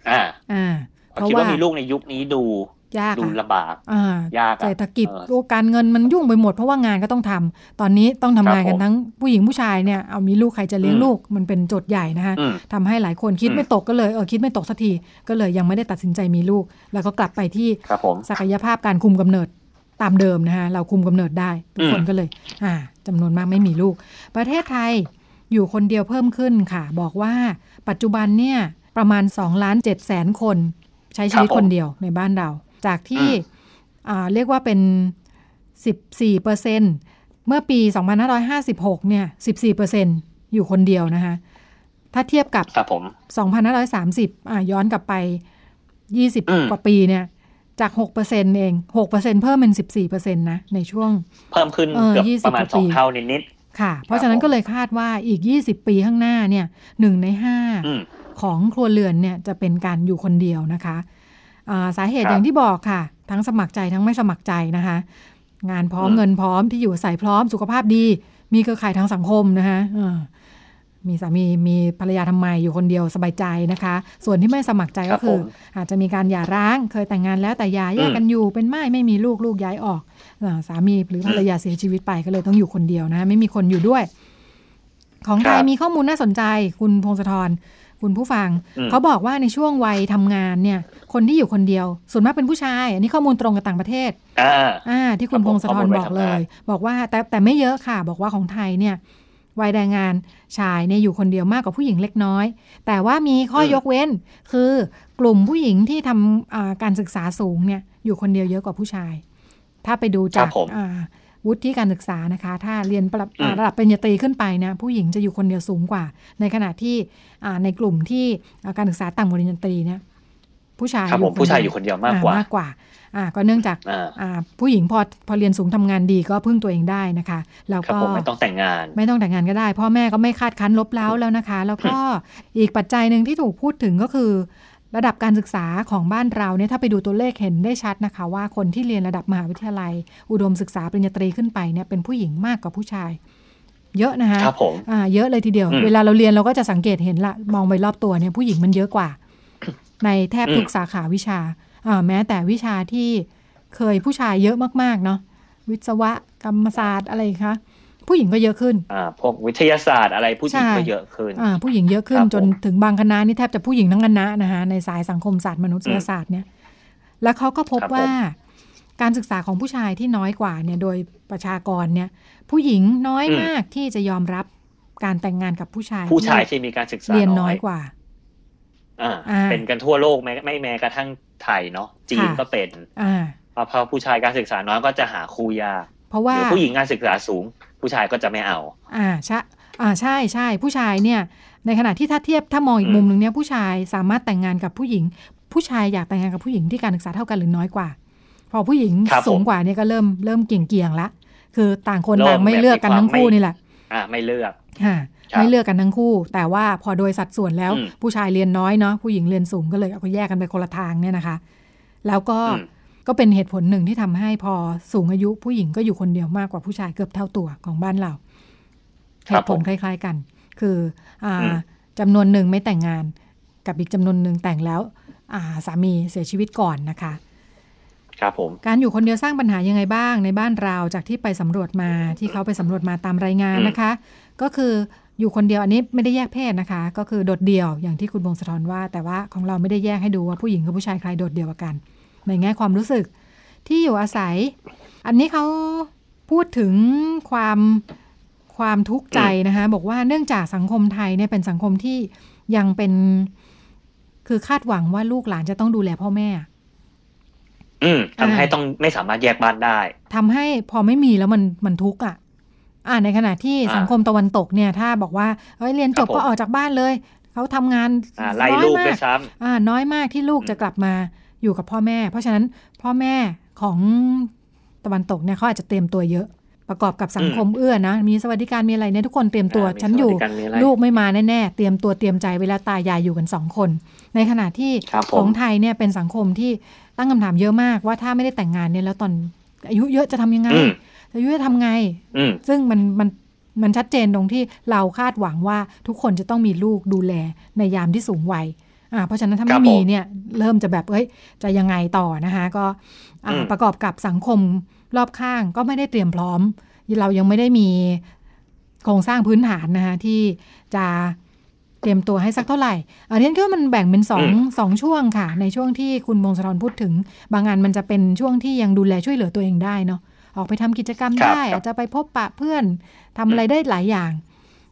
อ่าอ่า เพราะคิดว่าว่ามีลูกในยุคนี้ดูยากดูอะลำบากอ่ายากอะเศรษฐกิจเออโอ้การเงินมันยุ่งไปหมดเพราะว่างานก็ต้องทำตอนนี้ต้องทำงานครับกันผมทั้งผู้หญิงผู้ชายเนี่ยเอามีลูกใครจะเลี้ยงอืมลูกมันเป็นโจทย์ใหญ่นะคะอืมทำให้หลายคนคิดอืมไม่ตกก็เลยเออคิดไม่ตกสักทีก็เลยยังไม่ได้ตัดสินใจมีลูก แล้วก็กลับไปที่ครับผมศักยภาพการคุมกำเนิดตามเดิมนะคะเราคุมกำเนิดได้ทุกคนอืมก็เลยอ่าจำนวนมากไม่มีลูก ประเทศไทยอยู่คนเดียวเพิ่มขึ้นค่ะ บอกว่าปัจจุบันเนี่ยประมาณ2ล้าน7แสนคน ใช้ชีวิตคนเดียวในบ้านเรา จากที่อ่าเรียกว่าเป็น 14เปอร์เซ็นเมื่อปี 2556 เนี่ย 14เปอร์เซ็นอยู่คนเดียวนะคะ ถ้าเทียบกับครับผม2,530 อะย้อนกลับไปอืม20 กว่าปีเนี่ย จาก6%เอง 6%เพิ่มเป็น 14%นะ ในช่วง เพิ่มขึ้นเออเกือบ20ประมาณกว่าสองปีเท่านิดค่ะ เพราะฉะนั้นผมก็เลยคาดว่าอีก 20 ปีข้างหน้าเนี่ยหนึ่งในๆอืม5 ของครัวเรือนเนี่ยจะเป็นการอยู่คนเดียวนะคะอ่าสาเหตุครับอย่างที่บอกค่ะ ทั้งสมัครใจทั้งไม่สมัครใจนะคะ งานพร้อมอืมเงินพร้อมที่อยู่อาศัยพร้อมสุขภาพดี มีเครือข่ายทางสังคมนะคะเออมีสามีมีภรรยาทำไมอยู่คนเดียวสบายใจนะคะ ส่วนที่ไม่สมัครใจครัก็บคือผมอาจจะมีการหย่าร้างเคยแต่งงานแล้วแต่หย่าแยกกันอยู่ เป็นไม่ไม่มีลูกลูกย้ายออกอาสามีหรือภรรยาเสียชีวิตไปก็เลยต้องอยู่คนเดียวนะคะไม่มีคนอยู่ด้วย ของไทยครับมีข้อมูลน่าสนใจคุณพงศธร คุณผู้ฟังอืมเขาบอกว่าในช่วงวัยทำงานเนี่ย คนที่อยู่คนเดียว ส่วนมากเป็นผู้ชาย อันนี้ข้อมูลตรงกับต่างประเทศอ่าอ่าที่คุณครับพผมงศธรข้อมูลไว้บอกทำงานเลย บอกว่าแต่แต่ไม่เยอะค่ะ บอกว่าของไทยเนี่ยวัยแรงงานชายเนี่ยอยู่คนเดียวมากกว่าผู้หญิงเล็กน้อย แต่ว่ามีข้อยกเว้น คือกลุ่มผู้หญิงที่ทำอ่าการศึกษาสูงเนี่ยอยู่คนเดียวเยอะกว่าผู้ชาย ถ้าไปดูจากครับผมอ่า วุฒิการศึกษานะคะ ถ้าเรียนประอืมอ่าระดับปริญญาตรีขึ้นไปนะผู้หญิงจะอยู่คนเดียวสูงกว่า ในขณะที่อ่าในกลุ่มที่อ่าการศึกษาต่ำกว่าปริญญาตรีเนี่ยผู้ชายครับผมคนผู้ชายอเดีวยู่คนเดียวมากกว่าอ่มากกว่าอ่าก็เนื่องจากอ่าอ่าผู้หญิงพอพอเรียนสูงทำงานดีก็พึ่งตัวเองได้นะคะแล้วครับก็ผมไม่ต้องแต่งงาน ไม่ต้องแต่งงานก็ได้พ่อแม่ก็ไม่คาดคั้นลบเล้าแล้วนะคะ แล้วก็อีกปัจจัยหนึ่งที่ถูกพูดถึงก็คือ ระดับการศึกษาของบ้านเราเนี่ยถ้าไปดูตัวเลขเห็นได้ชัดนะคะ ว่าคนที่เรียนระดับมหาวิทยาลัย อุดมศึกษาปริญญาตรีขึ้นไปเนี่ยเป็นผู้หญิงมากกว่าผู้ชาย เยอะนะคะครับผมอ่าเยอะเลยทีเดียวอืมเวลาเราเรียนเราก็จะสังเกตเห็นละมองไปรอบตัวเนี่ยผู้หญิงมันเยอะกว่า ในแทบทุกอืมสาขาวิชาอ่าแม้แต่วิชาที่เคยผู้ชายเยอะมากๆเนาะวิศวะกรรมศาสตร์อะไรคะ ผู้หญิงก็เยอะขึ้นอ่าพวกวิทยาศาสตร์อะไรผู้หญิงใช่ก็เยอะขึ้นอ่าผู้หญิงเยอะขึ้นครับผมจนถึงบางคณะนี่แทบจะผู้หญิงทั้งคณะนะคะในสายสังคมศาสตร์มนุษยศาสตร์เนี่ย แล้วเขาก็พบครับผมว่าการศึกษาของผู้ชายที่น้อยกว่าเนี่ยโดยประชากรเนี่ย ผู้หญิงน้อยมากที่จะยอมรับการแต่งงานกับผู้ชาย ผู้ชายที่มีการศึกษาเรียนน้อยกว่าอ่าเป็นกันทั่วโลกแม้ไม่แม้กระทั่งไทยเนาะจีนก็เป็น อ่าพอผู้ชายการศึกษาน้อยก็จะหาคู่ยากเพราะว่าผู้หญิงการศึกษาสูง ผู้ชายก็จะไม่เอา อ่าใช่อ่าใช่ใช่ผู้ชายเนี่ย ในขณะที่ถ้าเทียบถ้ามองอีกมุมหนึ่งเนี่ยผู้ชายสามารถแต่งงานกับผู้หญิง ผู้ชายอยากแต่งงานกับผู้หญิงที่การศึกษาเท่ากันหรือน้อยกว่า พอผู้หญิงสูงกว่าเนี่ยก็เริ่มเริ่มเกี่ยงเกี่ยงละคือต่างคนต่างไม่เลือกกันทั้งคู่นี่แหละอ่าไม่เลือกค่ะไม่เลือกกันทั้งคู่ แต่ว่าพอโดยสัดส่วนแล้วผู้ชายเรียนน้อยเนาะผู้หญิงเรียนสูงก็เลยเอาแยกกันไปคนละทางเนี่ยนะคะ แล้วก็ ก็เป็นเหตุผลหนึ่งที่ทำให้พอสูงอายุผู้หญิงก็อยู่คนเดียวมากกว่าผู้ชายเกือบเท่าตัวของบ้านเราเหตุผลคล้าย ๆกัน คืออ่าจำนวนหนึ่งไม่แต่งงาน กับอีกจำนวนหนึ่งแต่งแล้วอ่าสามีเสียชีวิตก่อนนะคะ ครับผมการอยู่คนเดียวสร้างปัญหายังไงบ้างในบ้านเราจากที่ไปสำรวจมาที่เขาไปสำรวจมาตามรายงานนะคะ ก็คืออยู่คนเดียวอันนี้ไม่ได้แยกเพศนะคะ ก็คือโดดเดี่ยวอย่างที่คุณบงสะท้อนว่า แต่ว่าของเราไม่ได้แยกให้ดูว่าผู้หญิงกับผู้ชายใครโดดเดี่ยวกัน ในแง่ความรู้สึกที่อยู่อาศัย อันนี้เขาพูดถึงความความทุกข์ใจนะคะบอกว่าเนื่องจากสังคมไทยเนี่ยเป็นสังคมที่ยังเป็นคือคาดหวังว่าลูกหลานจะต้องดูแลพ่อแม่ อืมทำให้ต้องไม่สามารถแยกบ้านได้ทำให้พอไม่มีแล้วมันมันทุกข์อะ อ่าในขณะที่สังคมตะวันตกเนี่ย ถ้าบอกว่าเฮ้ยเรียนจบก็ออกจากบ้านเลย เขาทำงานไล่ลูกด้วยซ้ำอ่าน้อยมากที่ลูกจะกลับมา อยู่กับพ่อแม่ เพราะฉะนั้นพ่อแม่ของตะวันตกเนี่ยเขาอาจจะเตรียมตัวเยอะ ประกอบกับสังคมเอื้อนะ มีสวัสดิการมีอะไรเนี่ยทุกคนเตรียมตัวฉันอยู่ลูกไม่มาแน่ๆเตรียมตัวเตรียมใจเวลาตายายอยู่กันสองคน ในขณะที่ของไทยเนี่ยเป็นสังคมที่ตั้งคำถามเยอะมากว่าถ้าไม่ได้แต่งงานเนี่ยแล้วตอนอายุเยอะจะทำยังไงอายุจะทำไง ซึ่งมันมันมันชัดเจนตรงที่เราคาดหวังว่าทุกคนจะต้องมีลูกดูแลในยามที่สูงวัยอ่า เพราะฉะนั้นถ้าไม่มีเนี่ยเริ่มจะแบบเอ้ยจะยังไงต่อนะคะก็ประกอบกับสังคมรอบข้างก็ไม่ได้เตรียมพร้อม เรายังไม่ได้มีโครงสร้างพื้นฐานนะคะที่จะเตรียมตัวให้สักเท่าไหร่อันนี้ก็มันแบ่งเป็นสองสองช่วงค่ะ ในช่วงที่คุณมงสะทอนพูดถึง บางงานมันจะเป็นช่วงที่ยังดูแลช่วยเหลือตัวเองได้เนาะออกไปทำกิจกรรมได้ อาจจะไปพบปะเพื่อนทำอะไรได้หลายอย่าง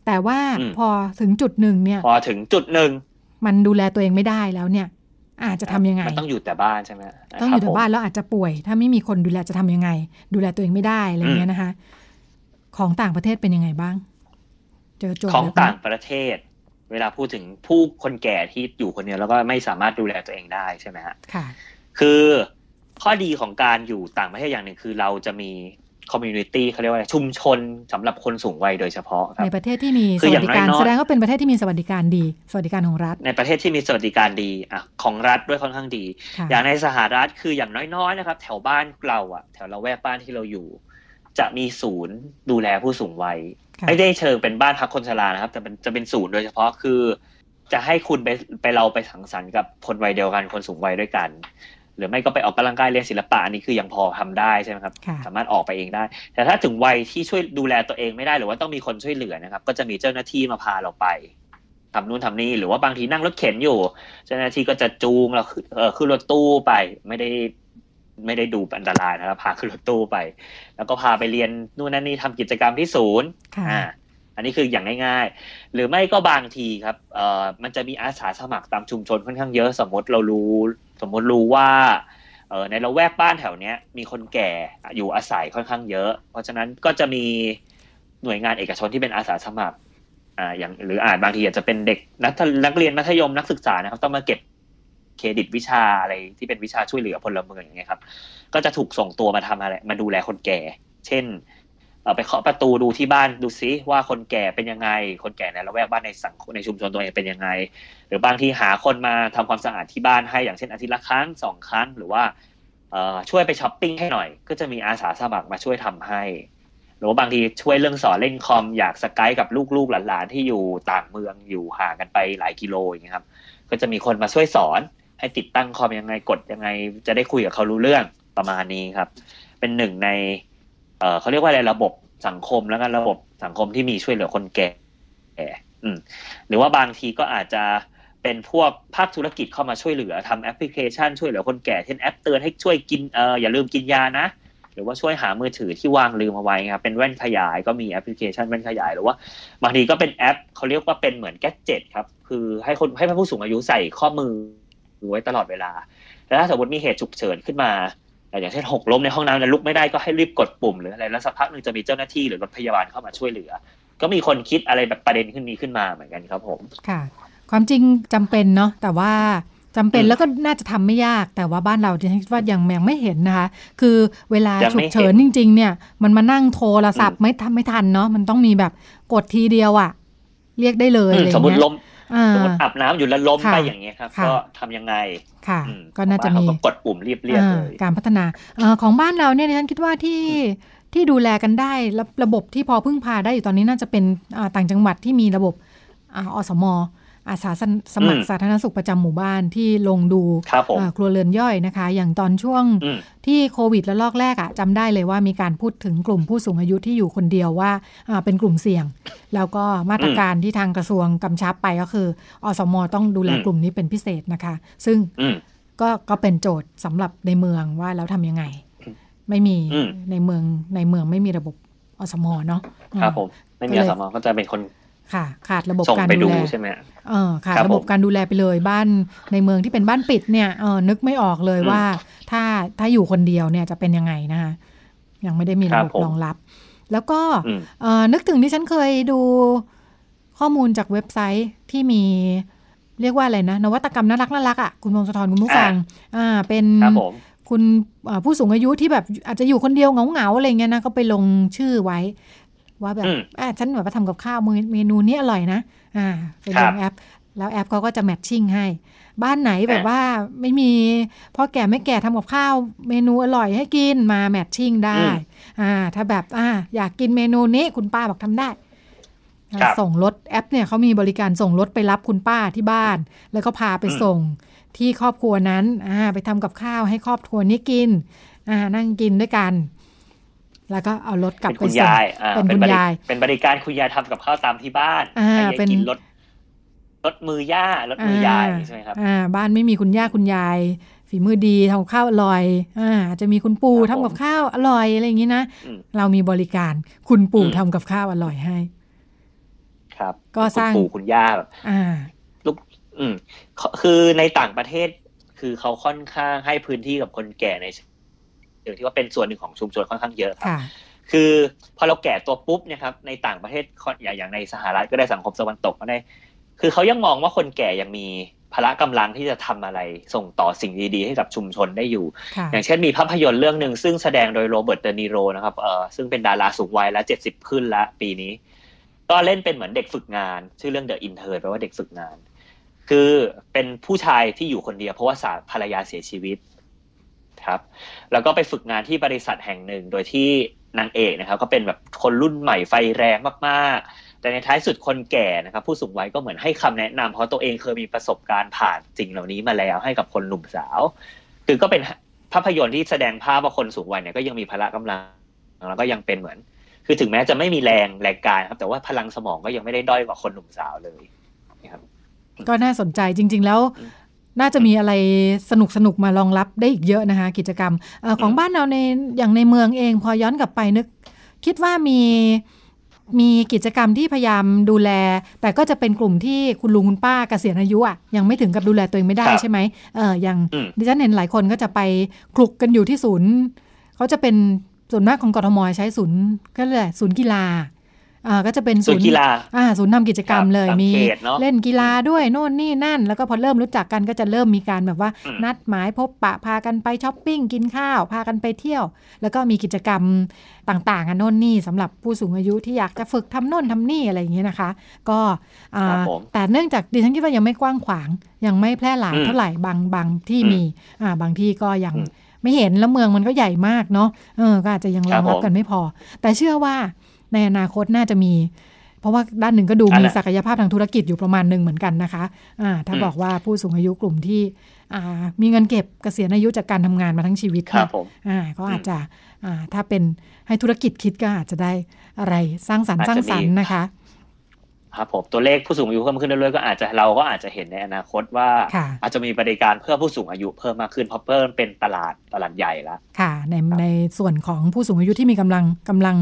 แต่ว่าพอถึงจุดหนึ่งเนี่ย พอถึงจุดหนึ่ง มันดูแลตัวเองไม่ได้แล้วเนี่ย อาจจะทำยังไง มันต้องอยู่แต่บ้านใช่ไหมต้องอยู่แต่บ้านแล้วอาจจะป่วย ถ้าไม่มีคนดูแลจะทำยังไง ดูแลตัวเองไม่ได้อะไรเงี้ยนะคะ ของต่างประเทศเป็นยังไงบ้าง เจอโจทย์ของต่างประเทศ เวลาพูดถึงผู้คนแก่ที่อยู่คนเดียวแล้วก็ไม่สามารถดูแลตัวเองได้ใช่ไหมฮะค่ะ คือข้อดีของการอยู่ต่างประเทศอย่างหนึ่งคือเราจะมี คอมมูนิตี้เขาเรียกว่าชุมชนสำหรับคนสูงวัยโดยเฉพาะครับในประเทศที่มีสวัสดิการแสดงว่าเป็นประเทศที่มีสวัสดิการดี สวัสดิการของรัฐ ในประเทศที่มีสวัสดิการดีอะของรัฐด้วยค่อนข้างดี อย่างในสหรัฐคืออย่างน้อยๆนะครับ แถวบ้านเราอะ แถวเราแวกบ้านที่เราอยู่ จะมีศูนย์ดูแลผู้สูงวัยไม่ได้เชิงเป็นบ้านพักคนชรานะครับ แต่มันจะเป็นศูนย์โดยเฉพาะคือ จะให้คุณไปไปเราไปสังสรรค์กับคนวัยเดียวกันคนสูงวัยด้วยกัน หรือไม่ก็ไปออกกำลังกายเรียนศิลปะอันนี้คือยังพอทำได้ใช่ไหมครับ สามารถออกไปเองได้ แต่ถ้าถึงวัยที่ช่วยดูแลตัวเองไม่ได้หรือว่าต้องมีคนช่วยเหลือนะครับ ก็จะมีเจ้าหน้าที่มาพาเราไปทำนู่นทำนี่หรือว่าบางทีนั่งรถเข็นอยู่ เจ้าหน้าที่ก็จะจูงเราเออขึ้นรถตู้ไปไม่ได้ไม่ได้ดูอันตรายนะครับพาขึ้นรถตู้ไป แล้วก็พาไปเรียนนู่นนั่นนี่ทำกิจกรรมที่ศูนย์อ่าอันนี้คืออย่างง่ายๆ หรือไม่ก็บางทีครับเอ่อมันจะมีอาสาสมัครตามชุมชนค่อนข้างเยอะสมมติเรารู้ สมมติรู้ว่าเออในเราแวกบ้านแถวเนี้ยมีคนแก่อยู่อาศัยค่อนข้างเยอะ เพราะฉะนั้นก็จะมีหน่วยงานเอกชนที่เป็นอาสาสมัครอ่าอย่างหรืออาจบางทีอาจจะเป็นเด็กนักนักเรียนมัธยมนักศึกษานะครับ ต้องมาเก็บเครดิตวิชาอะไรที่เป็นวิชาช่วยเหลือพลเมืองอย่างเงี้ยครับ ก็จะถูกส่งตัวมาทำอะไร มาดูแลคนแก่ เช่น ไปเคาะประตูดูที่บ้านดูซิว่าคนแก่เป็นยังไง คนแก่ในละแวกบ้านในสังคมในชุมชนตัวเองเป็นยังไง หรือบางทีหาคนมาทำความสะอาดที่บ้านให้อย่างเช่นอาทิตย์ละครั้งสองครั้ง หรือว่าช่วยไปช้อปปิ้งให้หน่อย ก็จะมีอาสาสมัครมาช่วยทำให้ หรือบางทีช่วยเรื่องสอนเล่นคอมอยาก Skype กับลูกๆหลานๆที่อยู่ต่างเมืองอยู่ห่างกันไปหลายกิโลอย่างนี้ครับก็จะมีคนมาช่วยสอนให้ติดตั้งคอมยังไงกดยังไง จะได้คุยกับเขารู้เรื่องประมาณนี้ครับ เป็นหนึ่งใน เออเขาเรียกว่าอะไรระบบสังคมแล้วกันระบบสังคมที่มีช่วยเหลือคนแก่หรือว่าบางทีก็อาจจะเป็นพวกภาคธุรกิจเข้ามาช่วยเหลือทำแอปพลิเคชันช่วยเหลือคนแก่เช่นแอปเตือนให้ช่วยกินเอออย่าลืมกินยานะ หรือว่าช่วยหามือถือที่วางลืมเอาไว้ครับเป็นแว่นขยายก็มีแอปพลิเคชันแว่นขยายหรือว่าบางทีก็เป็นแอปเขาเรียกว่าเป็นเหมือน gadget ครับคือให้คนให้ผู้สูงอายุใส่ข้อมือไว้ตลอดเวลา แล้วถ้าสมมติมีเหตุฉุกเฉินขึ้นมา อย่างเช่นหกล้มในห้องน้ำแล้วลุกไม่ได้ก็ให้รีบกดปุ่มหรืออะไรแล้วสักพักหนึ่งจะมีเจ้าหน้าที่หรือรถพยาบาลเข้ามาช่วยเหลือ ก็มีคนคิดอะไรแบบประเด็นขึ้นนี้ขึ้นมาเหมือนกันครับผมค่ะ ความจริงจำเป็นเนาะแต่ว่าจำเป็นแล้วก็น่าจะทำไม่ยาก แต่ว่าบ้านเราดิฉันคิดว่ายังยังไม่เห็นนะคะ คือเวลาฉุกเฉินจริง ๆ เนี่ย มันมานั่งโทรศัพท์ไม่ทำไม่ทันเนาะมันต้องมีแบบกดทีเดียวอะเรียกได้เลยอะไรเงี้ยสมมติล้มอ่า สมมติอาบน้ำอยู่แล้วล้มค่ะไปอย่างเงี้ยครับค่ะก็ทำยังไงค่ะอืมก็น่าจะมีเขกดปุ่มเรียบเรียบๆเลยอ่าการพัฒนาเออของบ้านเราเนี่ยดิฉันคิดว่าที่ที่ดูแลกันได้ระระบบที่พอพึ่งพาได้อยู่ตอนนี้น่าจะเป็นอ่าต่างจังหวัดที่มีระบบอาอสม อาสาสสมัครอืมสาธารณสุขประจำหมู่บ้านที่ลงดูครับผมอ่าครัวเรือนย่อยนะคะ อย่างตอนช่วงอืมที่โควิดระลอกแรกอะจำได้เลยว่ามีการพูดถึงกลุ่มผู้สูงอายุที่อยู่คนเดียวว่าอ่าเป็นกลุ่มเสี่ยง แล้วก็มาตรการที่ทางกระทรวงกำชับไปก็คืออสมต้องดูแลอืมกลุ่มนี้เป็นพิเศษนะคะ ซึ่งอืมก็ก็เป็นโจทย์สำหรับในเมืองว่าแล้วทำยังไง ไม่มีอืมในเมืองในเมืองไม่มีระบบอสมเนาะครับผมไม่มีก็อเลยสมก็จะเป็นคน ค่ะ ขาดระบบส่งการไปดูดูแลใช่ไหมเออขาดครับระบบผมการดูแลไปเลยบ้านในเมืองที่เป็นบ้านปิดเนี่ยเออนึกไม่ออกเลยอืมว่า ถ้าถ้าอยู่คนเดียวเนี่ยจะเป็นยังไงนะคะยังไม่ได้มีระบบครับผมรองรับ แล้วก็อืมเออนึกถึงที่ฉันเคยดูข้อมูลจากเว็บไซต์ที่มีเรียกว่าอะไรนะ นวัตกรรมน่ารักน่ารักอะคุณพงศธรคุณผู้ฟังอ่าเป็นครับผมคุณอ่าผู้สูงอายุที่แบบอาจจะอยู่คนเดียวเหงาๆอะไรเงี้ยนะก็ไปลงชื่อไว้ ว่าแบบอืมอ่าฉันแบบว่าทำกับข้าวมือเมนูนี้อร่อยนะ อ่าไปลครังบแอป แล้วแอปเขาก็จะแมทชิ่งให้ บ้านไหนแบบอ่าว่าไม่มีพ่อแก่ไม่แก่ทำกับข้าวเมนูอร่อยให้กินมาแมทชิ่งได้ อ่า ถ้าแบบอ่า อยากกินเมนูนี้คุณป้าบอกทำได้อ่าครับส่งรถแอปเนี่ยเขามีบริการส่งรถไปรับคุณป้าที่บ้าน แล้วก็พาไปอืมส่งที่ครอบครัวนั้น อ่า ไปทำกับข้าวให้ครอบครัวนี้กิน อ่า นั่งกินด้วยกัน แล้วก็เอารถกลับเป็นไปคุณส่งยายอ่าเป็นคุณบริยาย เป็นบริการคุณยายทำกับข้าวตามที่บ้านอ่าให้ยายเป็นกินรถรถมือย่ารถมือยายใช่ไหมครับอ่าบ้านไม่มีคุณย่าคุณยาย ฝีมือดีทำกับข้าวอร่อยอ่าอาจจะมีคุณปู่ครับทำกับข้าวอร่อยอะไรอย่างนี้นะอืมเรามีบริการคุณปู่อืมทำกับข้าวอร่อยให้ ครับ ก็สร้างคุณปู่คุณย่าแบบอ่าลูกอืมเขาคือในต่างประเทศคือเขาค่อนข้างให้พื้นที่กับคนแก่ใน เชิงที่ว่าเป็นส่วนหนึ่งของชุมชนค่อนข้างเยอะครับค่ะคือพอเราแก่ตัวปุ๊บเนี่ยครับในต่างประเทศอย่างอย่างในสหรัฐก็ได้สังคมตะวันตกก็ได้ คือเขายังมองว่าคนแก่ยังมีพละกำลังที่จะทำอะไรส่งต่อสิ่งดีๆ ให้กับชุมชนได้อยู่ค่ะอย่างเช่นมีภาพยนตร์เรื่องหนึ่งซึ่งแสดงโดยโรเบิร์ตเดนิโรนะครับเออซึ่งเป็นดาราสูงวัยแล้วเจ็ดสิบขึ้นแล้วปีนี้ ก็เล่นเป็นเหมือนเด็กฝึกงาน ชื่อเรื่อง The Intern แปลว่าเด็กฝึกงาน คือเป็นผู้ชายที่อยู่คนเดียวเพราะว่าสาภรรยาเสียชีวิต ครับ แล้วก็ไปฝึกงานที่บริษัทแห่งหนึ่งโดยที่นางเอกนะครับ ก็เป็นแบบคนรุ่นใหม่ไฟแรงมากๆ แต่ในท้ายสุดคนแก่นะครับ ผู้สูงวัยก็เหมือนให้คำแนะนำเพราะตัวเองเคยมีประสบการณ์ผ่านสิ่งเหล่านี้มาแล้วให้กับคนหนุ่มสาว คือก็เป็นภาพยนตร์ที่แสดงภาพว่าคนสูงวัยเนี่ยก็ยังมีพละกำลังแล้วก็ยังเป็นเหมือน คือถึงแม้จะไม่มีแรงแรงกายครับ แต่ว่าพลังสมองก็ยังไม่ได้ด้อยกว่าคนหนุ่มสาวเลยนะครับก็น่าสนใจจริง ๆ แล้วอืม น่าจะมีอะไรสนุกสนุกๆมารองรับได้อีกเยอะนะคะ กิจกรรมเออของอืมบ้านเราในอย่างในเมืองเอง พอย้อนกลับไปนึก คิดว่ามีมีกิจกรรมที่พยายามดูแล แต่ก็จะเป็นกลุ่มที่คุณลุงคุณป้าเกษียณอายุอะยังไม่ถึงกับดูแลตัวเองไม่ได้ครับใช่ไหมเอออย่างอืมดิฉันเห็นหลายคนก็จะไปคลุกกันอยู่ที่ศูนย์เขาจะเป็นส่วนมากของกทมใช้ศูนย์ก็เลยกศูนย์กีฬา อ่าก็จะเป็นส่วนกีฬาอ่าศูนย์ทำกิจกรรมครับเลยตามมีเขตเนอะเล่นกีฬาด้วยโน่นนี่นั่น แล้วก็พอเริ่มรู้จักกันก็จะเริ่มมีการแบบว่าอืมนัดหมายพบปะพากันไปช้อปปิ้งกินข้าวพากันไปเที่ยว แล้วก็มีกิจกรรมต่างๆอะโน่นนี่สำหรับผู้สูงอายุที่อยากจะฝึกทำโน่นทำนี่อะไรอย่างเงี้ยนะคะ ก็อ่าครับผมแต่เนื่องจากดิฉันคิดว่ายังไม่กว้างขวาง ยังไม่แพร่หลายอืมเท่าไหร่บางบางที่อืมมีอ่าบางที่ก็ยังอืมไม่เห็นแล้วเมืองมันก็ใหญ่มากเนาะเออก็อาจจะยังรองรับครับผมกันไม่พอ แต่เชื่อว่า ในอนาคตน่าจะมี เพราะว่าด้านหนึ่งก็ดูอันมีน่ะศักยภาพทางธุรกิจอยู่ประมาณหนึ่งเหมือนกันนะคะอ่าถ้าอืมบอกว่าผู้สูงอายุกลุ่มที่อ่ามีเงินเก็บเกษียณอายุจากการทำงานมาทั้งชีวิตครับเนี่ยผมอ่าก็อาจจะอ่าถ้าเป็นให้ธุรกิจคิดก็อาจจะได้อะไรสร้างสรรค์อาจสร้างจะมีสรรค์นะคะครับผมตัวเลขผู้สูงอายุเพิ่มขึ้นเรื่อยๆก็อาจจะเราก็อาจจะเห็นในอนาคตว่าค่ะอาจจะมีบริการเพื่อผู้สูงอายุเพิ่มมากขึ้นเพราะเพิ่มเป็นตลาดตลาดใหญ่แล้วค่ะในในส่วนของผู้สูงอายุที่มีกำลังกำลัง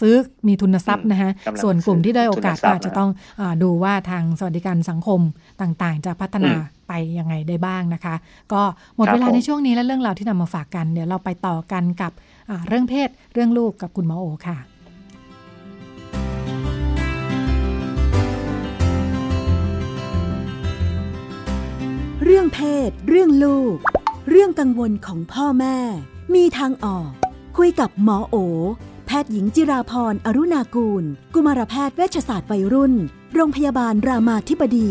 ซื้อมีทุนทรัพย์อืมนะคะกำลังส่วนกลุ่มที่ได้โอกาสทุนทรัก็พย์อาจจะต้องอาดูว่าทางสวัสดิการสังคมต่างๆ จะพัฒนาอืมไปยังไงได้บ้างนะคะ ก็หมดครับเวลาผมในช่วงนี้และเรื่องราวที่นำมาฝากกันเดี๋ยวเราไปต่อกันกับอ่าเรื่องเพศเรื่องลูกกับคุณหมอโอค่ะเรื่องเพศ เรื่องลูก เรื่องกังวลของพ่อแม่ มีทางออก คุยกับหมอโอแพทย์หญิงจิราพรอรุณากูล กุมารแพทย์เวชศาสตร์วัยรุ่น โรงพยาบาลรามาธิบดี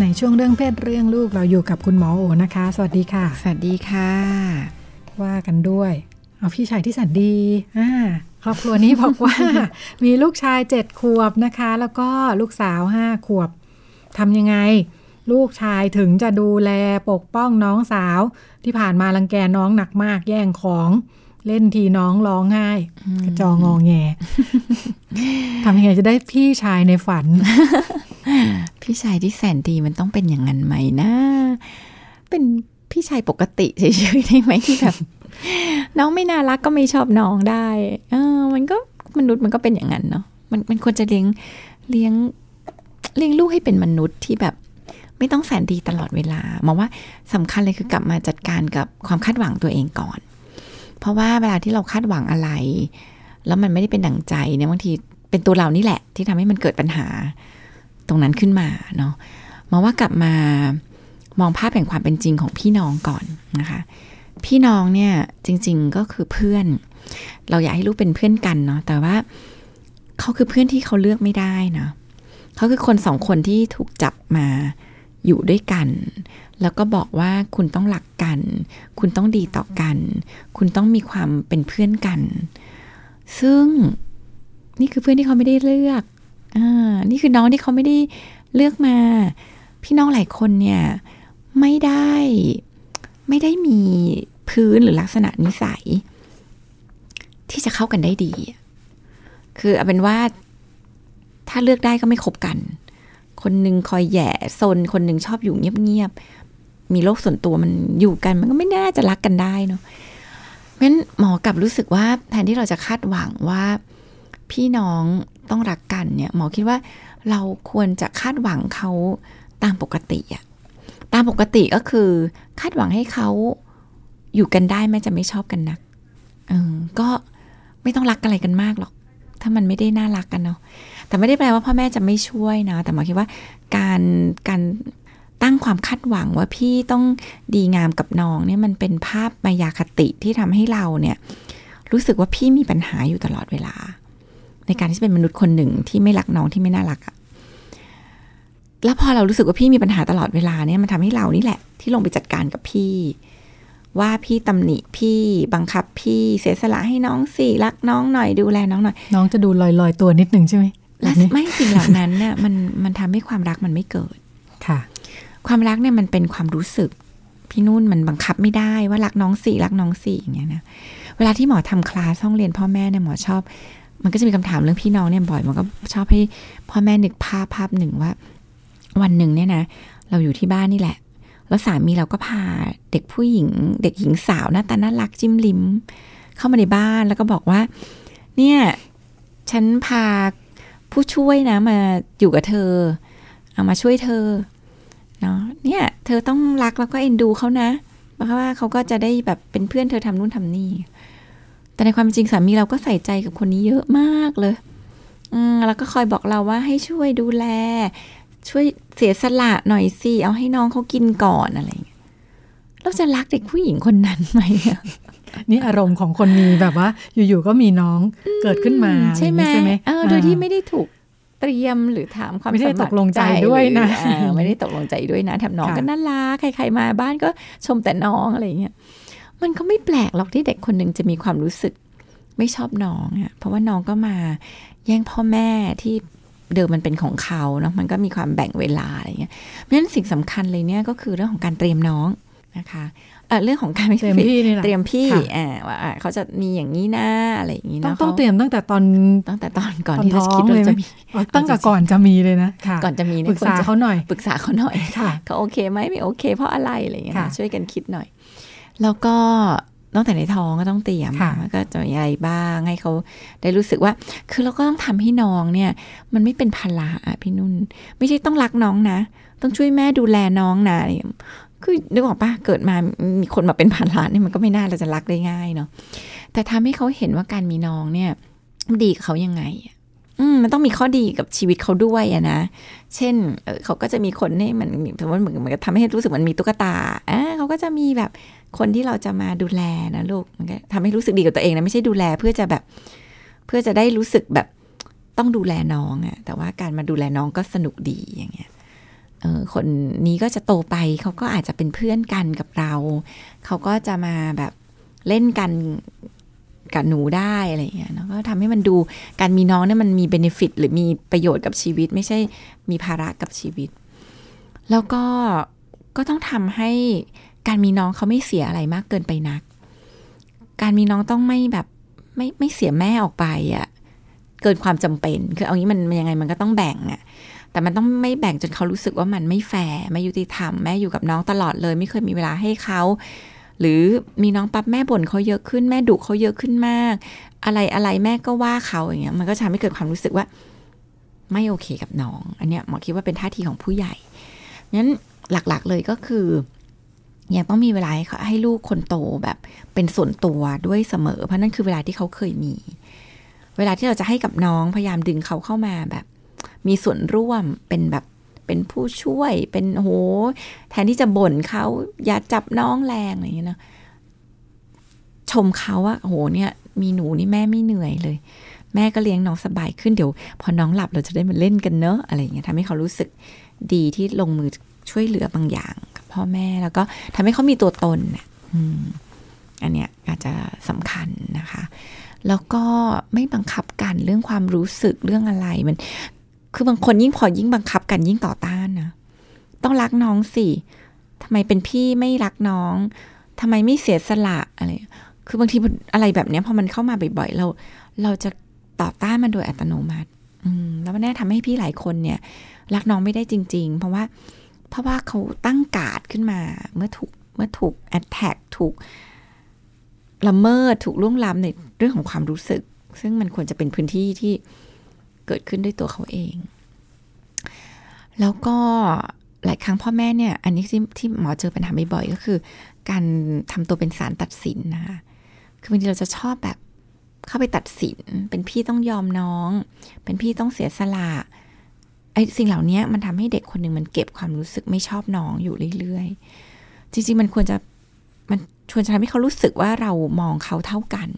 ในช่วงเรื่องเพศเรื่องลูกเราอยู่กับคุณหมอโอนะคะ สวัสดีค่ะ สวัสดีค่ะ ว่ากันด้วย เอาพี่ชายที่แสันดีอ่าครอบครัวนี้บอกว่า มีลูกชายเจ็ดขวบนะคะ แล้วก็ลูกสาวห้าขวบทำยังไง ลูกชายถึงจะดูแลปกป้องน้องสาว ที่ผ่านมารังแกน้องหนักมากแย่งของเล่นทีน้องร้องไห้กระจองงอแงทำยังไงจะได้พี่ชายในฝัน พี่ชายที่แสนดีมันต้องเป็นอย่างนั้นไหมนะ เป็นพี่ชายปกติเฉยๆได้ไหมที่แบบ น้องไม่น่ารักก็ไม่ชอบน้องได้ เออ มันก็มนุษย์มันก็เป็นอย่างนั้นเนาะ มันมันควรจะเลี้ยงเลี้ยงเลี้ยงลูกให้เป็นมนุษย์ที่แบบไม่ต้องแสนดีตลอดเวลา มองว่าสำคัญเลยคือกลับมาจัดการกับความคาดหวังตัวเองก่อน เพราะว่าเวลาที่เราคาดหวังอะไร แล้วมันไม่ได้เป็นดั่งใจเนี่ยบางทีเป็นตัวเรานี่แหละ ที่ทำให้มันเกิดปัญหาตรงนั้นขึ้นมาเนาะมองว่ากลับมามองภาพแห่งความเป็นจริงของพี่น้องก่อนนะคะ พี่น้องเนี่ยจริง ๆก็คือเพื่อน เราอยากให้ลูกเป็นเพื่อนกันเนาะแต่ว่าเขาคือเพื่อนที่เขาเลือกไม่ได้นะเขาคือคนสองคนที่ถูกจับมาอยู่ด้วยกัน แล้วก็บอกว่าคุณต้องหลักกัน คุณต้องดีต่อกัน คุณต้องมีความเป็นเพื่อนกัน ซึ่งนี่คือเพื่อนที่เขาไม่ได้เลือกอ่านี่คือน้องที่เขาไม่ได้เลือกมา พี่น้องหลายคนเนี่ยไม่ได้ไม่ได้มี พื้นหรือลักษณะนิสัย ที่จะเข้ากันได้ดี คือเอาเป็นว่าถ้าเลือกได้ก็ไม่คบกัน คนหนึ่งคอยแย่ซนคนหนึ่งชอบอยู่เงียบๆ มีโลกส่วนตัวมันอยู่กัน มันก็ไม่น่าจะรักกันได้เนาะเพราะฉะนั้นหมอกลับรู้สึกว่าแทนที่เราจะคาดหวังว่าพี่น้องต้องรักกันเนี่ย หมอคิดว่าเราควรจะคาดหวังเขาตามปกติอะตามปกติก็คือคาดหวังให้เขา อยู่กันได้แม้จะไม่ชอบกันนักเออก็ไม่ต้องรักอะไรกันมากหรอก ถ้ามันไม่ได้น่ารักกันเนาะแต่ไม่ได้แปลว่าพ่อแม่จะไม่ช่วยนะ แต่หมอคิดว่าการการตั้งความคาดหวังว่าพี่ต้องดีงามกับน้องเนี่ยมันเป็นภาพมายาคติที่ทำให้เราเนี่ย รู้สึกว่าพี่มีปัญหาอยู่ตลอดเวลา ในการที่เป็นมนุษย์คนหนึ่งที่ไม่รักน้องที่ไม่น่ารักอะแล้วพอเรารู้สึกว่าพี่มีปัญหาตลอดเวลาเนี่ยมันทำให้เรานี่แหละ ที่ลงไปจัดการกับพี่ ว่าพี่ตำหนิพี่บังคับพี่เสียสละให้น้องสิรักน้องหน่อยดูแลน้องหน่อย น้องจะดูลอยๆตัวนิดหนึ่งใช่ไหมและแบบนี้ไม่สิ่งเหล่านั้นเนี่ยมันมันทำให้ความรักมันไม่เกิดค่ะ ความรักเนี่ยมันเป็นความรู้สึก พี่นุ่นมันบังคับไม่ได้ว่ารักน้องสี่รักน้องสี่อย่างเงี้ยนะเวลาที่หมอทำคลาสห้องเรียนพ่อแม่เนี่ยหมอชอบ มันก็จะมีคำถามเรื่องพี่น้องเนี่ยบ่อยมันก็ชอบให้พ่อแม่นึกภาพภาพหนึ่งว่า วันหนึ่งเนี่ยนะเราอยู่ที่บ้านนี่แหละ แล้วสามีเราก็พาเด็กผู้หญิง เด็กหญิงสาวหน้าตาน่ารักจิ้มลิ้ม เข้ามาในบ้านแล้วก็บอกว่า เนี่ย ฉันพาผู้ช่วยนะมาอยู่กับเธอ เอามาช่วยเธอเนาะเนี่ย เธอต้องรักแล้วก็เอ็นดูเขานะ เพราะว่าเขาก็จะได้แบบเป็นเพื่อนเธอทำนู่นทำนี่ แต่ในความเป็นจริงสามีเราก็ใส่ใจกับคนนี้เยอะมากเลย อืมแล้วก็คอยบอกเราว่าให้ช่วยดูแล ช่วยเสียสละหน่อยสิเอาให้น้องเขากินก่อนอะไรอย่างเงี้ยเราจะรักเด็กผู้หญิงคนนั้นไหมอะนี่อารมณ์ของคนมีแบบว่า อยู่ๆก็มีน้องเกิดขึ้นมาใช่ไหมอะไรอย่างนี้ใช่ไหมเออโดยที่ไม่ได้ถูกเตรียมหรือถามความไม่ได้สมัครตกลงใจด้วยนะหรืออ่าไม่ได้ตกลงใจด้วยนะแถมน้องค่ะก็น่ารักใครๆมาบ้านก็ชมแต่น้องอะไรอย่างเงี้ยมันก็ไม่แปลกหรอกที่เด็กคนหนึ่งจะมีความรู้สึกไม่ชอบน้องอะเพราะว่าน้องก็มาแย่งพ่อแม่ที่ เดิมมันเป็นของเขาเนาะมันก็มีความแบ่งเวลาอะไรเงี้ยเพราะฉะนั้นสิ่งสำคัญเลยเนี่ยก็คือเรื่องของการเตรียมน้องนะคะเอ่อเรื่องของการไม่เตรียมพี่นี่แหละเตรียมพี่ค่ะอ่าว่าอะเขาจะมีอย่างนี้นะอะไรอย่างนี้ต้องนะต้องขาเตรียมตั้งแต่ตอนตั้งแต่ตอนก่อนตอนที่เราท้องคิดว่าเลยไหมจะมีอ๋อตั้งแต่ก่อนจะมีเลยนะค่ะก่อนจะมีปเนี่ยรึกษาควรจะเขาหน่อยปรึกษาเขาหน่อยค่ะเขาโอเคไหมไม่โอเค เพราะอะไรอะไรอย่างเงี้ยค่ะนะช่วยกันคิดหน่อย แล้วก็ ตั้งแต่ในท้องก็ต้องเตรียมค่ะว่าก็จะมีอะไรบ้างให้เขาได้รู้สึกว่า คือเราก็ต้องทำให้น้องเนี่ย มันไม่เป็นภาระอะพี่นุ่น ไม่ใช่ต้องรักน้องนะ ต้องช่วยแม่ดูแลน้องนะอะไรอย่างเงี้ยคือนึกออกปะเกิดมามีคนมาเป็นภาระเนี่ยมันก็ไม่น่าเราจะรักได้ง่ายเนาะแต่ทำให้เขาเห็นว่าการมีน้องเนี่ยมันดีกับเขายังไงอะอื มมันต้องมีข้อดีกับชีวิตเขาด้วยอะนะ เช่นเขาก็จะมีคนให้มันสมมติเหมือนเหมือนกับทำให้รู้สึกมันมีตุ๊กตาอ่าเขาก็จะมีแบบคนที่เราจะมาดูแลนะลูกมันก็ทำให้รู้สึกดีกับตัวเองนะไม่ใช่ดูแลเพื่อจะแบบ เพื่อจะได้รู้สึกแบบต้องดูแลน้องอะแต่ว่าการมาดูแลน้องก็สนุกดีอย่างเงี้ยเออคนนี้ก็จะโตไปเขาก็อาจจะเป็นเพื่อนกันกับเรา เขาก็จะมาแบบเล่นกัน กับหนูได้อะไรอย่างเงี้ยเนาะก็ทำให้มันดูการมีน้องเนี่ยมันมีเบนฟิตหรือมีประโยชน์กับชีวิต ไม่ใช่มีภาระกับชีวิต แล้วก็ก็ต้องทำให้การมีน้องเขาไม่เสียอะไรมากเกินไปนัก การมีน้องต้องไม่แบบไม่ไม่เสียแม่ออกไปอะ่ะเกินความจำเป็น คือเอางี้มันมันยังไงมันก็ต้องแบ่งอะ่ะแต่มันต้องไม่แบ่งจนเขารู้สึกว่ามันไม่แฟร์ไม่ยุติธรรมแม่อยู่กับน้องตลอดเลย ไม่เคยมีเวลาให้เขา หรือมีน้องปั๊บแม่บ่นเขาเยอะขึ้นแม่ดุเขาเยอะขึ้นมาก อะไรอะไรแม่ก็ว่าเขาอย่างเงี้ยมันก็จะทำให้เกิดความรู้สึกว่า ไม่โอเคกับน้อง อันเนี้ยหมอคิดว่าเป็นท่าทีของผู้ใหญ่งั้นหลักๆเลยก็คือยังต้องมีเวลาให้เขาให้ลูกคนโตแบบเป็นส่วนตัวด้วยเสมอ เพราะนั่นคือเวลาที่เขาเคยมี เวลาที่เราจะให้กับน้องพยายามดึงเขาเข้ามาแบบ มีส่วนร่วมเป็นแบบ เป็นผู้ช่วยเป็นโหแทนที่จะบ่นเขาอย่าจับน้องแรงอะไรอย่างเงี้ยนะชมเขาว่าโหเนี่ย มีหนูนี่แม่ไม่เหนื่อยเลย แม่ก็เลี้ยงน้องสบายขึ้นเดี๋ยว พอน้องหลับเราจะได้มาเล่นกันเนอะอะไรอย่างเงี้ยทำให้เขารู้สึกดีที่ลงมือช่วยเหลือบางอย่างกับพ่อแม่แล้วก็ทำให้เขามีตัวตนน่ะอันเนี้ยอาจจะสำคัญนะคะ แล้วก็ไม่บังคับกันเรื่องความรู้สึกเรื่องอะไรมัน คือบางคนยิ่งพอยิ่งบังคับกันยิ่งต่อต้านนะต้องรักน้องสิทำไมเป็นพี่ไม่รักน้องทำไมไม่เสียสละอะไร คือบางทีอะไรแบบเนี้ยพอมันเข้ามาบ่อยๆ เรา เราจะต่อต้านมันโดยอัตโนมัติ อืม แล้วมันแน่ทำให้พี่หลายคนเนี่ย รักน้องไม่ได้จริง ๆ เพราะว่า เพราะว่าเขาตั้งการ์ดขึ้นมา เมื่อถูก เมื่อถูกแอดแท็กถูกละเมิด ถูกล่วงล้ำในเรื่องของความรู้สึก ซึ่งมันควรจะเป็นพื้นที่ที่ เกิดขึ้นด้วยตัวเขาเอง แล้วก็หลายครั้งพ่อแม่เนี่ย อันนี้ที่ที่หมอเจอปัญหาบ่อยๆก็คือ การทำตัวเป็นสารตัดสินนะคะคือบางทีเราจะชอบแบบเข้าไปตัดสิน เป็นพี่ต้องยอมน้อง เป็นพี่ต้องเสียสละไอ้สิ่งเหล่านี้มันทำให้เด็กคนหนึ่งมันเก็บความรู้สึกไม่ชอบน้องอยู่เรื่อยๆ จริงๆมันควรจะมันชวนจะทำให้เขารู้สึกว่าเรามองเขาเท่ากัน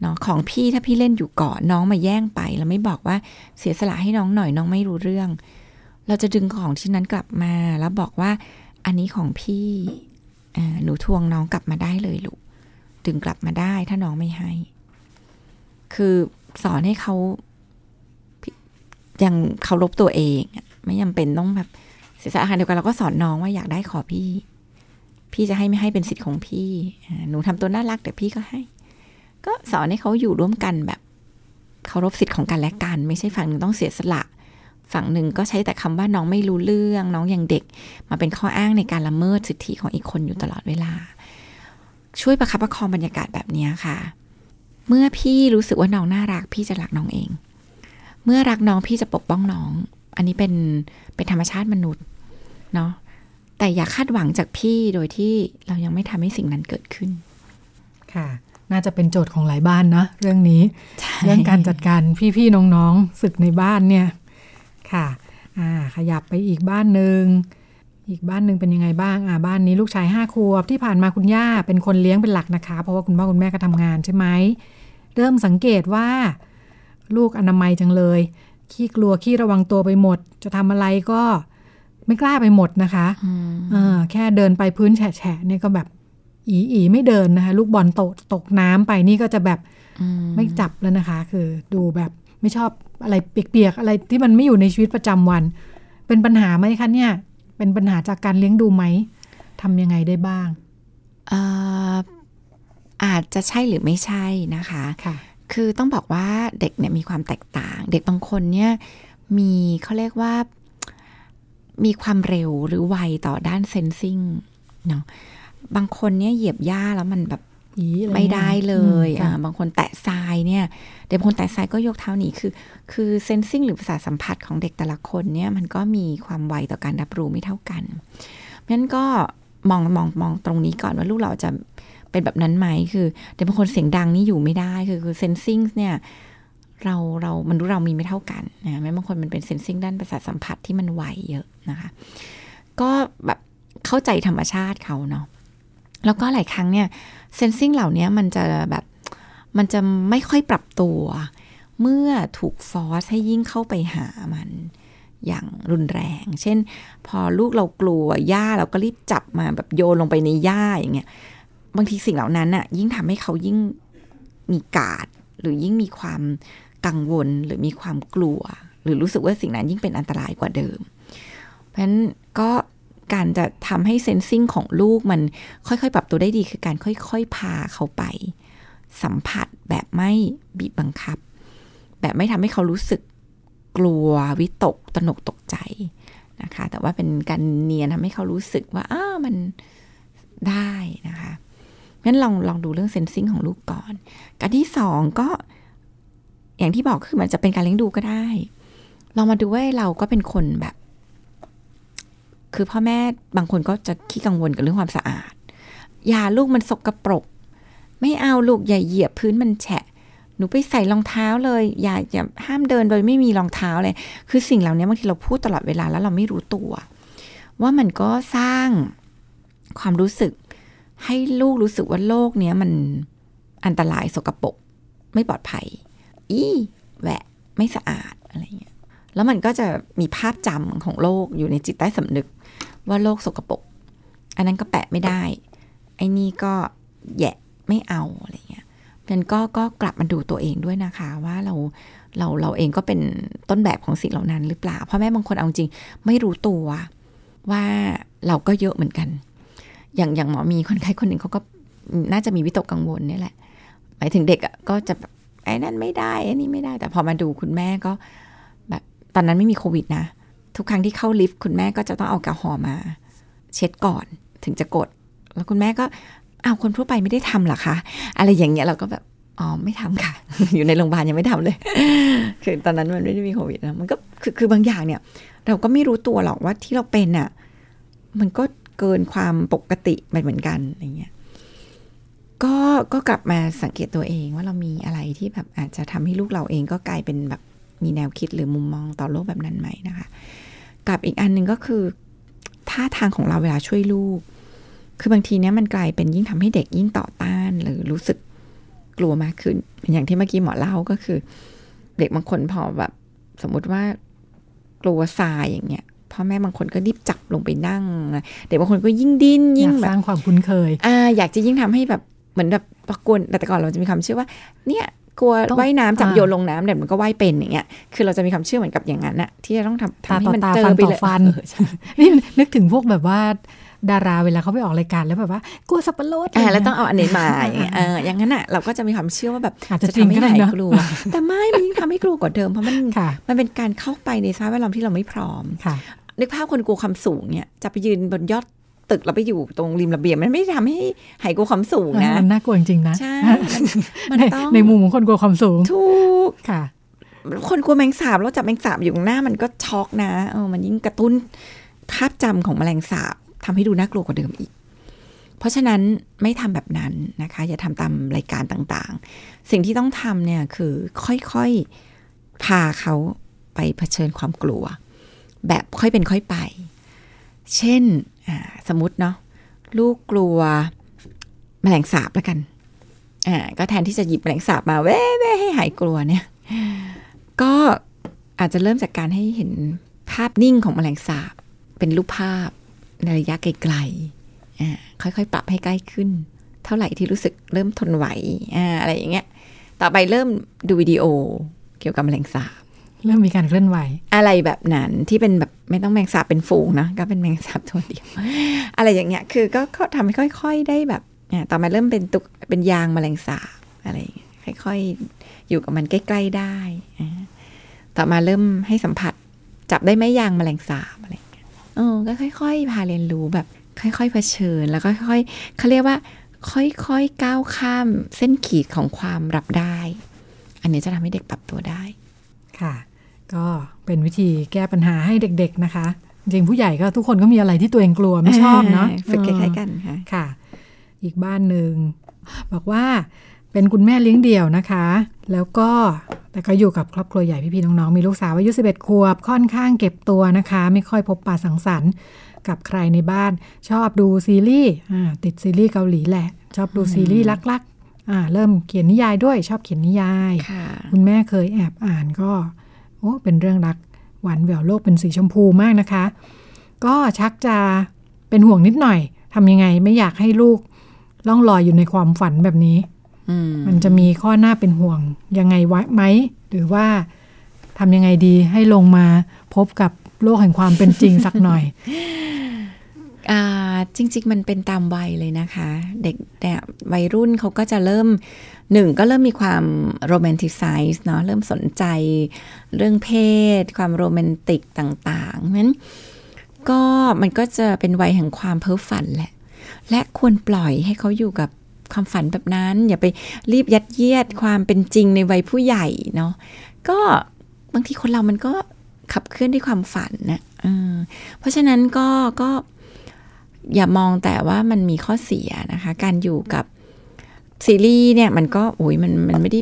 เนาะของพี่ถ้าพี่เล่นอยู่ก่อนน้องมาแย่งไป แล้วไม่บอกว่าเสียสละให้น้องหน่อยน้องไม่รู้เรื่อง เราจะดึงของชิ้นนั้นกลับมา แล้วบอกว่า อันนี้ของพี่หนูทวงน้องกลับมาได้เลยลูกดึงกลับมาได้ถ้าน้องไม่ให้ คือสอนให้เขายังเคารพตัวเองไม่จำเป็นต้องแบบเสียสละอาหารเดียวกันเราก็สอนน้องว่าอยากได้ขอพี่ พี่จะให้ไม่ให้เป็นสิทธิ์ของพี่หนูทำตัวน่ารักแต่พี่ก็ให้ ก็สอนให้เขาอยู่ร่วมกันแบบเคารพสิทธิ์ของกันและกัน ไม่ใช่ฝั่งหนึ่งต้องเสียสละ ฝั่งหนึ่งก็ใช้แต่คำว่าน้องไม่รู้เรื่อง น้องยังเด็ก มาเป็นข้ออ้างในการละเมิดสิทธิของอีกคนอยู่ตลอดเวลา ช่วยประคับประคองบรรยากาศแบบนี้ค่ะ เมื่อพี่รู้สึกว่าน้องน่ารัก พี่จะรักน้องเอง เมื่อรักน้องพี่จะปกป้องน้อง อันนี้เป็นเป็นธรรมชาติมนุษย์เนาะแต่อย่าคาดหวังจากพี่โดยที่เรายังไม่ทำให้สิ่งนั้นเกิดขึ้น ค่ะ น่าจะเป็นโจทย์ของหลายบ้านนะเรื่องนี้ใช่เรื่องการจัดการพี่ๆน้องๆศึกในบ้านเนี่ยค่ะอ่าขยับไปอีกบ้านหนึ่งอีกบ้านหนึ่งเป็นยังไงบ้างอ่าบ้านนี้ลูกชายห้าขวบที่ผ่านมาคุณย่าเป็นคนเลี้ยงเป็นหลักนะคะ เพราะว่าคุณพ่อคุณแม่ก็ทำงานใช่ไหมเริ่มสังเกตว่า ลูกอนามัยจังเลย ขี้กลัวขี้ระวังตัวไปหมด จะทำอะไรก็ไม่กล้าไปหมดนะคะอืมเออแค่เดินไปพื้นแฉะๆเนี่ยก็แบบ อีอีไม่เดินนะคะลูกบอลตกตกน้ำไปนี่ก็จะแบบอืมไม่จับแล้วนะคะ คือดูแบบไม่ชอบอะไรเปียกๆอะไรที่มันไม่อยู่ในชีวิตประจำวัน เป็นปัญหาไหมคะเนี่ย เป็นปัญหาจากการเลี้ยงดูไหมทำยังไงได้บ้างเอ่ออาจจะใช่หรือไม่ใช่นะคะค่ะคือต้องบอกว่าเด็กเนี่ยมีความแตกต่าง เด็กบางคนเนี่ยมีเขาเรียกว่ามีความเร็วหรือไวต่อด้านเซนซิงเนาะ บางคนเนี่ยเหยียบหญ้าแล้วมันแบบอีอะรไม่ได้เลยอืมอ่าค่ะบางคนแตะทรายเนี่ย เด็กบางคนแตะทรายก็ยกเท้าหนีคือ คือเซนซิงหรือประสาทสัมผัสของเด็กแต่ละคนเนี่ยมันก็มีความไวต่อการรับรู้ไม่เท่ากันเพราะฉะนั้นก็มองมองมองตรงนี้ก่อนว่าลูกเราจะเป็นแบบนั้นไหมคือเด็กบางคนเสียงดังนี่อยู่ไม่ได้คือคือเซนซิงเนี่ยเราเรามันรู้เรามีไม่เท่ากันนะแม้บางคนมันเป็นเซนซิงด้านประสาทสัมผัสที่มันไวเยอะนะคะ ก็แบบเข้าใจธรรมชาติเขาเนาะ แล้วก็หลายครั้งเนี่ยเซนซิงเหล่านี้มันจะแบบมันจะไม่ค่อยปรับตัว เมื่อถูกฟอสให้ยิ่งเข้าไปหามันอย่างรุนแรง เช่น พอลูกเรากลัวหญ้าเราก็รีบจับมาแบบโยนลงไปในหญ้าอย่างเงี้ย บางทีสิ่งเหล่านั้นน่ะยิ่งทำให้เขายิ่งมีกาด หรือยิ่งมีความกังวลหรือมีความกลัว หรือรู้สึกว่าสิ่งนั้นยิ่งเป็นอันตรายกว่าเดิม เพราะฉะนั้นก็ การจะทำให้เซนซิงของลูกมันค่อยๆ ปรับตัวได้ดีคือการค่อยๆ พาเขาไป สัมผัสแบบไม่บีบบังคับ แบบไม่ทำให้เขารู้สึกกลัววิตกตนกตกใจนะคะ แต่ว่าเป็นการเนียนทำให้เขารู้สึกว่าอ้ามันได้นะคะงั้นลองลองดูเรื่องเซนซิงของลูกก่อน การที่สองก็อย่างที่บอกคือมันจะเป็นการเลี้ยงดูก็ได้ ลองมาดูว่าเราก็เป็นคนแบบ คือพ่อแม่บางคนก็จะขี้กังวลกับเรื่องความสะอาดอย่าลูกมันสกรปรก ไม่เอาลูกอย่าเหยียบพื้นมันแฉะ หนูไปใส่รองเท้าเลย อย่าอย่าห้ามเดินโดยไม่มีรองเท้าเลย คือสิ่งเหล่านี้บางทีเราพูดตลอดเวลาแล้วเราไม่รู้ตัว ว่ามันก็สร้างความรู้สึก ให้ลูกรู้สึกว่าโลกเนี้ยมันอันตรายสกรปรกไม่ปลอดภัย อีแหวะไม่สะอาดอะไรเงี้ยแล้วมันก็จะมีภาพจำของโลกอยู่ในจิตใต้สำนึก ว่าโลกสกปรกอันนั้นก็แปะไม่ได้ ไอ้นี่ก็แยะไม่เอาอะไรเงี้ยมันก็ก็กลับมาดูตัวเองด้วยนะคะว่าเราเราเราเองก็เป็นต้นแบบของสิ่งเหล่านั้นหรือเปล่า เพราะแม่บางคนเอาจริงไม่รู้ตัวว่าเราก็เยอะเหมือนกัน อย่างอย่างหมอมีคนไข้คนหนึ่งเขาก็น่าจะมีวิตกกังวลนี่แหละ หมายถึงเด็กอะก็จะไอ้นั่นไม่ได้ไอ้นี่ไม่ได้ แต่พอมาดูคุณแม่ก็ แบบตอนนั้นไม่มีโควิดนะ ทุกครั้งที่เข้าลิฟต์คุณแม่ก็จะต้องเอาแอลกอฮอล์มา เช็ดก่อนถึงจะกด แล้วคุณแม่ก็อ้าวคนทั่วไปไม่ได้ทำหรอคะ อะไรอย่างเงี้ยเราก็แบบอ๋อไม่ทำค่ะ อยู่ในโรงพยาบาลยังไม่ทำเลย คือตอนนั้นมันไม่ได้มีโควิดนะมันก็คือคือบางอย่างเนี่ย เราก็ไม่รู้ตัวหรอกว่าที่เราเป็นอะ มันก็เกินความปกติไปเหมือนกันอะไรเงี้ยก็ก็กลับมาสังเกตตัวเองว่าเรามีอะไรที่แบบอาจจะทำให้ลูกเราเองก็กลายเป็นแบบมีแนวคิดหรือมุมมองต่อโลกแบบนั้นไหมนะคะ กับอีกอันหนึ่งก็คือท่าทางของเราเวลาช่วยลูก คือบางทีเนี้ยมันกลายเป็นยิ่งทำให้เด็กยิ่งต่อต้าน หรือรู้สึกกลัวมากขึ้นอย่างที่เมื่อกี้หมอเล่าก็คือ เด็กบางคนพอแบบสมมุติว่ากลัวทรายอย่างเงี้ยพ่อแม่บางคนก็รีบจับลงไปนั่งเด็กบางคนก็ยิ่งดิ้นยิ่งแบสบร้างความคุ้นเคยอ่าอยากจะยิ่งทำให้แบบเหมือนแบบประกวนแต่ก่อนเราจะมีควาเชื่อว่า เนี่ย กลัวต้องว่ายน้ำจับอ่าโยนลงน้ำเดี๋ยวมันก็ว่ายเป็นอย่างเงี้ยคือเราจะมีความเชื่อเหมือนกับอย่างนั้นอะที่จะต้องทำทำให้มันตาเจต่อตาฟัอนไปต่อเลยฟันเออใช่นี่นึกถึงพวกแบบว่าดาราเวลาเขาไปออกรายการแล้วแบบว่ากลัวสับปะรดอ่าะไรแล้วเงี้ยต้องเอาอันนี้มาอย่างเงี้ยเอออย่างนั้นอะเราก็จะมีความเชื่อว่าแบบอาจจะจะทำให้จริงก็ได้หายเนอะกลัว แต่ไม่มันยิ่งทำให้กลัวกว่าเดิมเพราะมันค่ะมันเป็นการเข้าไปในสภาพแวดล้อมที่เราไม่พร้อมค่ะนึกภาพคนกลัวความสูงเนี่ยจะไปยืนบนยอด ตึกแล้วไปอยู่ตรงริมระเบียงมันไม่ได้ทำให้หายกลัวความสูงนะมันน่ากลัวจริงๆนะใช่มันมันในต้องในมุมของคนกลัวความสูงถูกค่ะ คนกลัวแมงสาบแล้วจับแมงสาบอยู่ข้างหน้ามันก็ช็อกนะเออมันยิ่งกระตุ้นภาพจำของแมลงสาบทำให้ดูน่ากลัวกว่าเดิมอีก เพราะฉะนั้นไม่ทำแบบนั้นนะคะ อย่าทำตามรายการต่างๆ สิ่งที่ต้องทำเนี่ยคือค่อยๆพาเขาไปเผชิญความกลัว แบบค่อยเป็นค่อยไป เช่นอ่า สมมติเนาะลูกกลัวแมลงสาบแล้วกัน อ่า ก็แทนที่จะหยิบแมลงสาบมาเว้เว้ให้หายกลัวเนี่ย ก็อาจจะเริ่มจากการให้เห็นภาพนิ่งของแมลงสาบ เป็นรูปภาพในระยะไกลๆ อ่า ค่อยๆ ปรับให้ใกล้ขึ้น เท่าไหร่ที่รู้สึกเริ่มทนไหว อ่า อะไรอย่างเงี้ย ต่อไปเริ่มดูวิดีโอเกี่ยวกับแมลงสาบ เริ่มมีการเคลื่อนไหว อะไรแบบนั้นที่เป็นแบบไม่ต้องแมงสาบเป็นฝูงนะก็เป็นแมงสาบตัวเดียว อะไรอย่างเงี้ย คือก็ก็ทำให้ค่อย ๆ ได้แบบอะต่อมาเริ่มเป็นตุกเป็นยางแมลงสาบอะไรอย่างเงี้ยค่อยๆอยู่กับมันใกล้ ๆได้อะต่อมาเริ่มให้สัมผัส จับได้ไหมยางแมลงสาบอะไรอย่างเงี้ยเออก็ค่อย ๆ พาเรียนรู้แบบ ค่อยๆเผชิญแล้วก็ค่อยๆเขาเรียกว่า ค่อยๆก้าวข้ามเส้นขีดของความรับได้ อันนี้จะทำให้เด็กปรับตัวได้ ค่ะ ก็เป็นวิธีแก้ปัญหาให้เด็ก ๆนะคะ จริงๆผู้ใหญ่ก็ทุกคนก็มีอะไรที่ตัวเองกลัวไม่ชอบเนาะฝึกคล้ายๆกันค่ะค่ะ อีกบ้านหนึ่งบอกว่าเป็นคุณแม่เลี้ยงเดี่ยวนะคะ แล้วก็แต่ก็อยู่กับครอบครัวใหญ่พี่ๆน้องๆมีลูกสาวอายุ 11ขวบค่อนข้างเก็บตัวนะคะ ไม่ค่อยพบปะสังสรรค์กับใครในบ้าน ชอบดูซีรีส์อ่าติดซีรีส์เกาหลีแหละ ชอบดูซีรีส์รักๆอ่าเริ่มเขียนนิยายด้วยชอบเขียนนิยายค่ะคุณแม่เคยแอบอ่านก็ โอ้เป็นเรื่องรักหวานแหววโลกเป็นสีชมพูมากนะคะ ก็ชักจะเป็นห่วงนิดหน่อยทำยังไงไม่อยากให้ลูกล่องลอยอยู่ในความฝันแบบนี้อืมมันจะมีข้อหน้าเป็นห่วงยังไงไว้ไหม หรือว่าทำยังไงดีให้ลงมาพบกับโลกแห่งความเป็นจริงสักหน่อยอ่า จริง ๆ มันเป็นตามวัยเลยนะคะ เด็กแต่วัยรุ่นเขาก็จะเริ่มหนึ่งก็เริ่มมีความโรแมนติไซส์เนาะเริ่มสนใจเรื่องเพศ ความโรแมนติกต่างๆนั้นก็มันก็จะเป็นวัยแห่งความเพ้อฝันแหละ และควรปล่อยให้เขาอยู่กับความฝันแบบนั้น อย่าไปรีบยัดเยียดความเป็นจริงในวัยผู้ใหญ่เนาะก็บางทีคนเรามันก็ขับเคลื่อนด้วยความฝันนะเพราะฉะนั้นก็ก็ อย่ามองแต่ว่ามันมีข้อเสียนะคะ การอยู่กับซีรีส์เนี่ยมันก็โอ้ยมันมันไม่ได้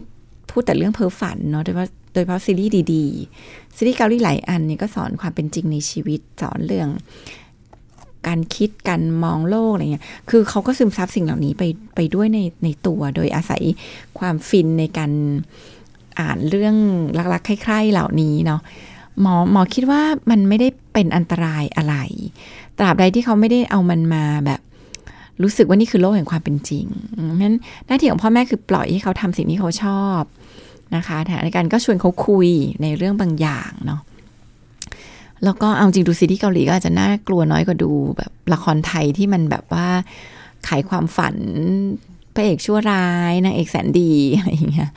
พูดแต่เรื่องเพ้อฝันเนาะโดยเฉพาะโดยเฉพาะซีรีส์ดีๆซีรีส์เกาหลีหลายอันเนี่ยก็สอนความเป็นจริงในชีวิตสอนเรื่องการคิดการมองโลกอะไรเงี้ย คือเขาก็ซึมซับสิ่งเหล่านี้ไปไปด้วยในในตัวโดยอาศัยความฟินในการอ่านเรื่องรักๆใคร่ๆเหล่านี้เนาะหมอหมอคิดว่ามันไม่ได้เป็นอันตรายอะไร ตราบใดที่เขาไม่ได้เอามันมาแบบ รู้สึกว่านี่คือโลกแห่งความเป็นจริงเพราะฉะนั้นหน้าที่ของพ่อแม่คือปล่อยให้เขาทำสิ่งที่เขาชอบนะคะแต่ในการก็ชวนเขาคุยในเรื่องบางอย่างเนาะแล้วก็เอาจริงดูซีรีส์เกาหลีก็อาจจะน่ากลัวน้อยกว่าดูแบบละครไทยที่มันแบบว่าขายความฝันพระเอกชั่วร้ายนางเอกแสนดีอะไรอย่างเงี้ย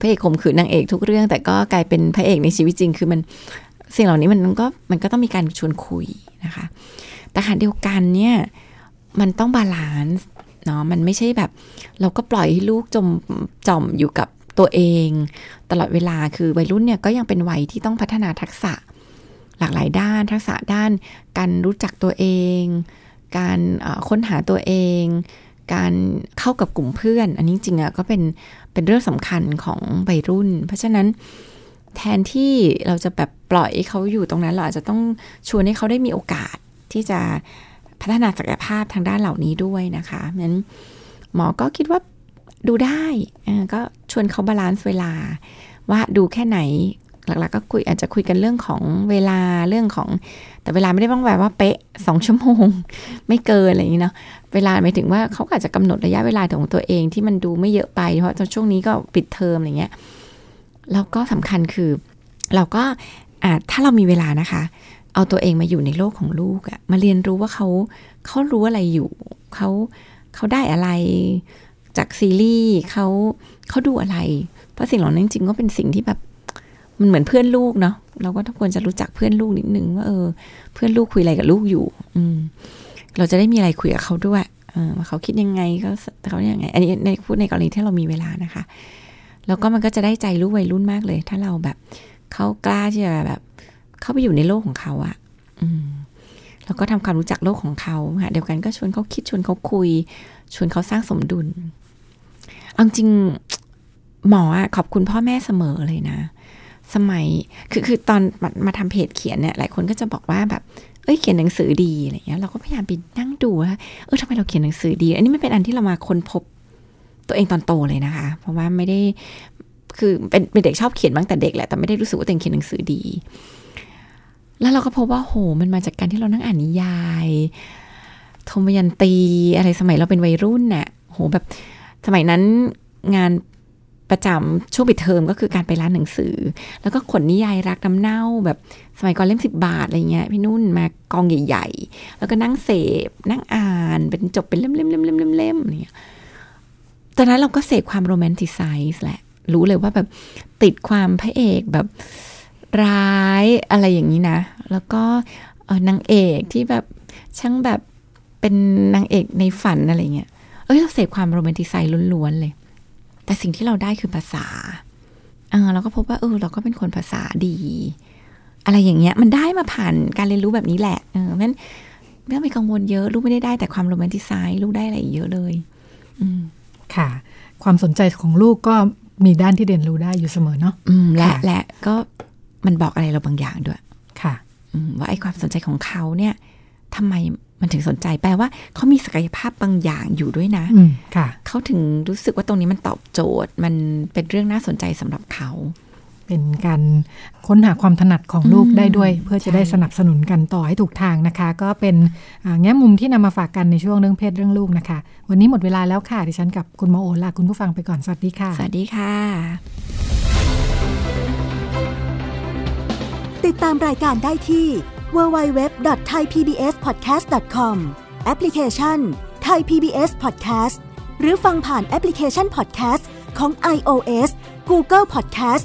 พระเอกข่มขืนนางเอกทุกเรื่อง แต่ก็กลายเป็นพระเอกในชีวิตจริง คือมันสิ่งเหล่านี้มันก็มันก็ต้องมีการชวนคุย นะคะ แต่ขณะเดียวกันเนี่ยมันต้อง balance เนาะมันไม่ใช่แบบ เราก็ปล่อยให้ลูกจมจ่อมอยู่กับตัวเอง ตลอดเวลาคือวัยรุ่นเนี่ยก็ยังเป็นวัยที่ต้องพัฒนาทักษะหลากหลายด้านทักษะด้าน การรู้จักตัวเอง การค้นหาตัวเอง การเข้ากับกลุ่มเพื่อน อันนี้จริงอะก็เป็นเป็นเรื่องสำคัญของวัยรุ่น เพราะฉะนั้น แทนที่เราจะแบบปล่อยเขาอยู่ตรงนั้นเราอาจจะต้องชวนให้เขาได้มีโอกาสที่จะพัฒนาศักยภาพทางด้านเหล่านี้ด้วยนะคะนั้นหมอก็คิดว่าดูได้ก็ชวนเขา balance เวลา ว่าดูแค่ไหนหลักๆก็คุยอาจจะคุยกันเรื่องของเวลาเรื่องของ แต่เวลาไม่ได้ต้องแบบว่าเป๊ะสองชั่วโมง ไม่เกินอะไรอย่างนี้เนาะเวลาหมายถึงว่าเขาอาจจะกำหนดระยะเวลาของตัวเองที่มันดูไม่เยอะไปเพราะตอนช่วงนี้ก็ปิดเทอมอะไรเงี้ย แล้วก็สำคัญคือ เราก็อาจถ้าเรามีเวลานะคะ เอาตัวเองมาอยู่ในโลกของลูกอะมาเรียนรู้ว่าเขาเขารู้อะไรอยู่เขาเขาได้อะไรจากซีรีส์เขาเขาดูอะไร เพราะสิ่งเหล่านั้นจริงๆก็เป็นสิ่งที่แบบมันเหมือนเพื่อนลูกเนาะเราก็ควรจะรู้จักเพื่อนลูกนิดนึงว่าเออ เพื่อนลูกคุยอะไรกับลูกอยู่ อืม เราจะได้มีอะไรคุยกับเขาด้วยเออว่าเขาคิดยังไงก็เขายังไง อันนี้ในพูดในกรณีที่เรามีเวลานะคะ แล้วก็มันก็จะได้ใจลูกวัยรุ่นมากเลย ถ้าเราแบบเขากล้าที่จะแบบ เข้าไปอยู่ในโลกของเขาอะอืมแล้วก็ทำความรู้จักโลกของเขาค่ะเดียวกันก็ชวนเขาคิดชวนเขาคุย ชวนเขาสร้างสมดุลเอาจริงหมออะขอบคุณพ่อแม่เสมอเลยนะ สมัยคือคือตอนมามาทำเพจเขียนเนี่ยหลายคนก็จะบอกว่าแบบเอ้ยเขียนหนังสือดีอะไรเงี้ยเราก็พยายามไปนั่งดูว่าเออทำไมเราเขียนหนังสือดี อันนี้ไมันเป็นอันที่เรามาค้นพบ ตัวเองตอนโตเลยนะคะ เพราะว่าไม่ได้คือเป็นเป็นเด็กชอบเขียนมาตั้งแต่เด็กแหละแต่ไม่ได้รู้สึกว่าตัวเองเขียนหนังสือดี แล้วเราก็พบว่าโหมันมาจากการที่เรานั่งอ่านนิยายโทมยันตีอะไรสมัยเราเป็นวัยรุ่นน่ะโหแบบสมัยนั้นงานประจำช่วงปิดเทอมก็คือการไปร้านหนังสือ แล้วก็ขนนิยายรักน้ำเน่าแบบสมัยก่อนเล่มสิบบาทอะไรเงี้ยพี่นุ่นมากองใหญ่ ๆ แล้วก็นั่งเสพนั่งอ่านเป็นจบเป็นเล่มๆๆๆๆๆอะไรเงี้ย ตอนนั้นเราก็เสพความโรแมนติไซส์แหละ รู้เลยว่าแบบติดความพระเอกแบบร้ายอะไรอย่างนี้นะ แล้วก็นางเอกที่แบบช่างแบบเป็นนางเอกในฝันอะไรเงี้ย เอ้ยเราเสพความโรแมนติไซส์ล้วนๆเลย แต่สิ่งที่เราได้คือภาษาเออเราก็พบว่าเออเราก็เป็นคนภาษาดี อะไรอย่างเงี้ย มันได้มาผ่านการเรียนรู้แบบนี้แหละเออเพราะฉะนั้นไม่ต้องไปกังวลเยอะ ลูกไม่ได้ได้แต่ความโรแมนติไซส์ลูกได้อะไรเยอะเลย อืม ค่ะ ความสนใจของลูกก็มีด้านที่เรียนรู้ได้อยู่เสมอเนาะอืมและค่ะและก็มันบอกอะไรเราบางอย่างด้วย ค่ะอืมว่าไอ้ความสนใจของเขาเนี่ยทำไมมันถึงสนใจแปลว่าเขามีศักยภาพบางอย่างอยู่ด้วยนะอืมค่ะ เขาถึงรู้สึกว่าตรงนี้มันตอบโจทย์ มันเป็นเรื่องน่าสนใจสำหรับเขา เป็นการค้นหาความถนัดของลูกอืมได้ด้วย เพื่อจะได้ใช่สนับสนุนกันต่อให้ถูกทางนะคะ ก็เป็นอ่าแง่มุมที่นำมาฝากกันในช่วงเรื่องเพศเรื่องลูกนะคะ วันนี้หมดเวลาแล้วค่ะดิฉันกับคุณหมอโอลาคุณผู้ฟังไปก่อนสวัสดีค่ะ สวัสดีค่ะ ติดตามรายการได้ที่ www.thaipbspodcast.com แอปพลิเคชัน Thai PBS Podcast หรือฟังผ่านแอปพลิเคชัน Podcast ของ iOS Google Podcast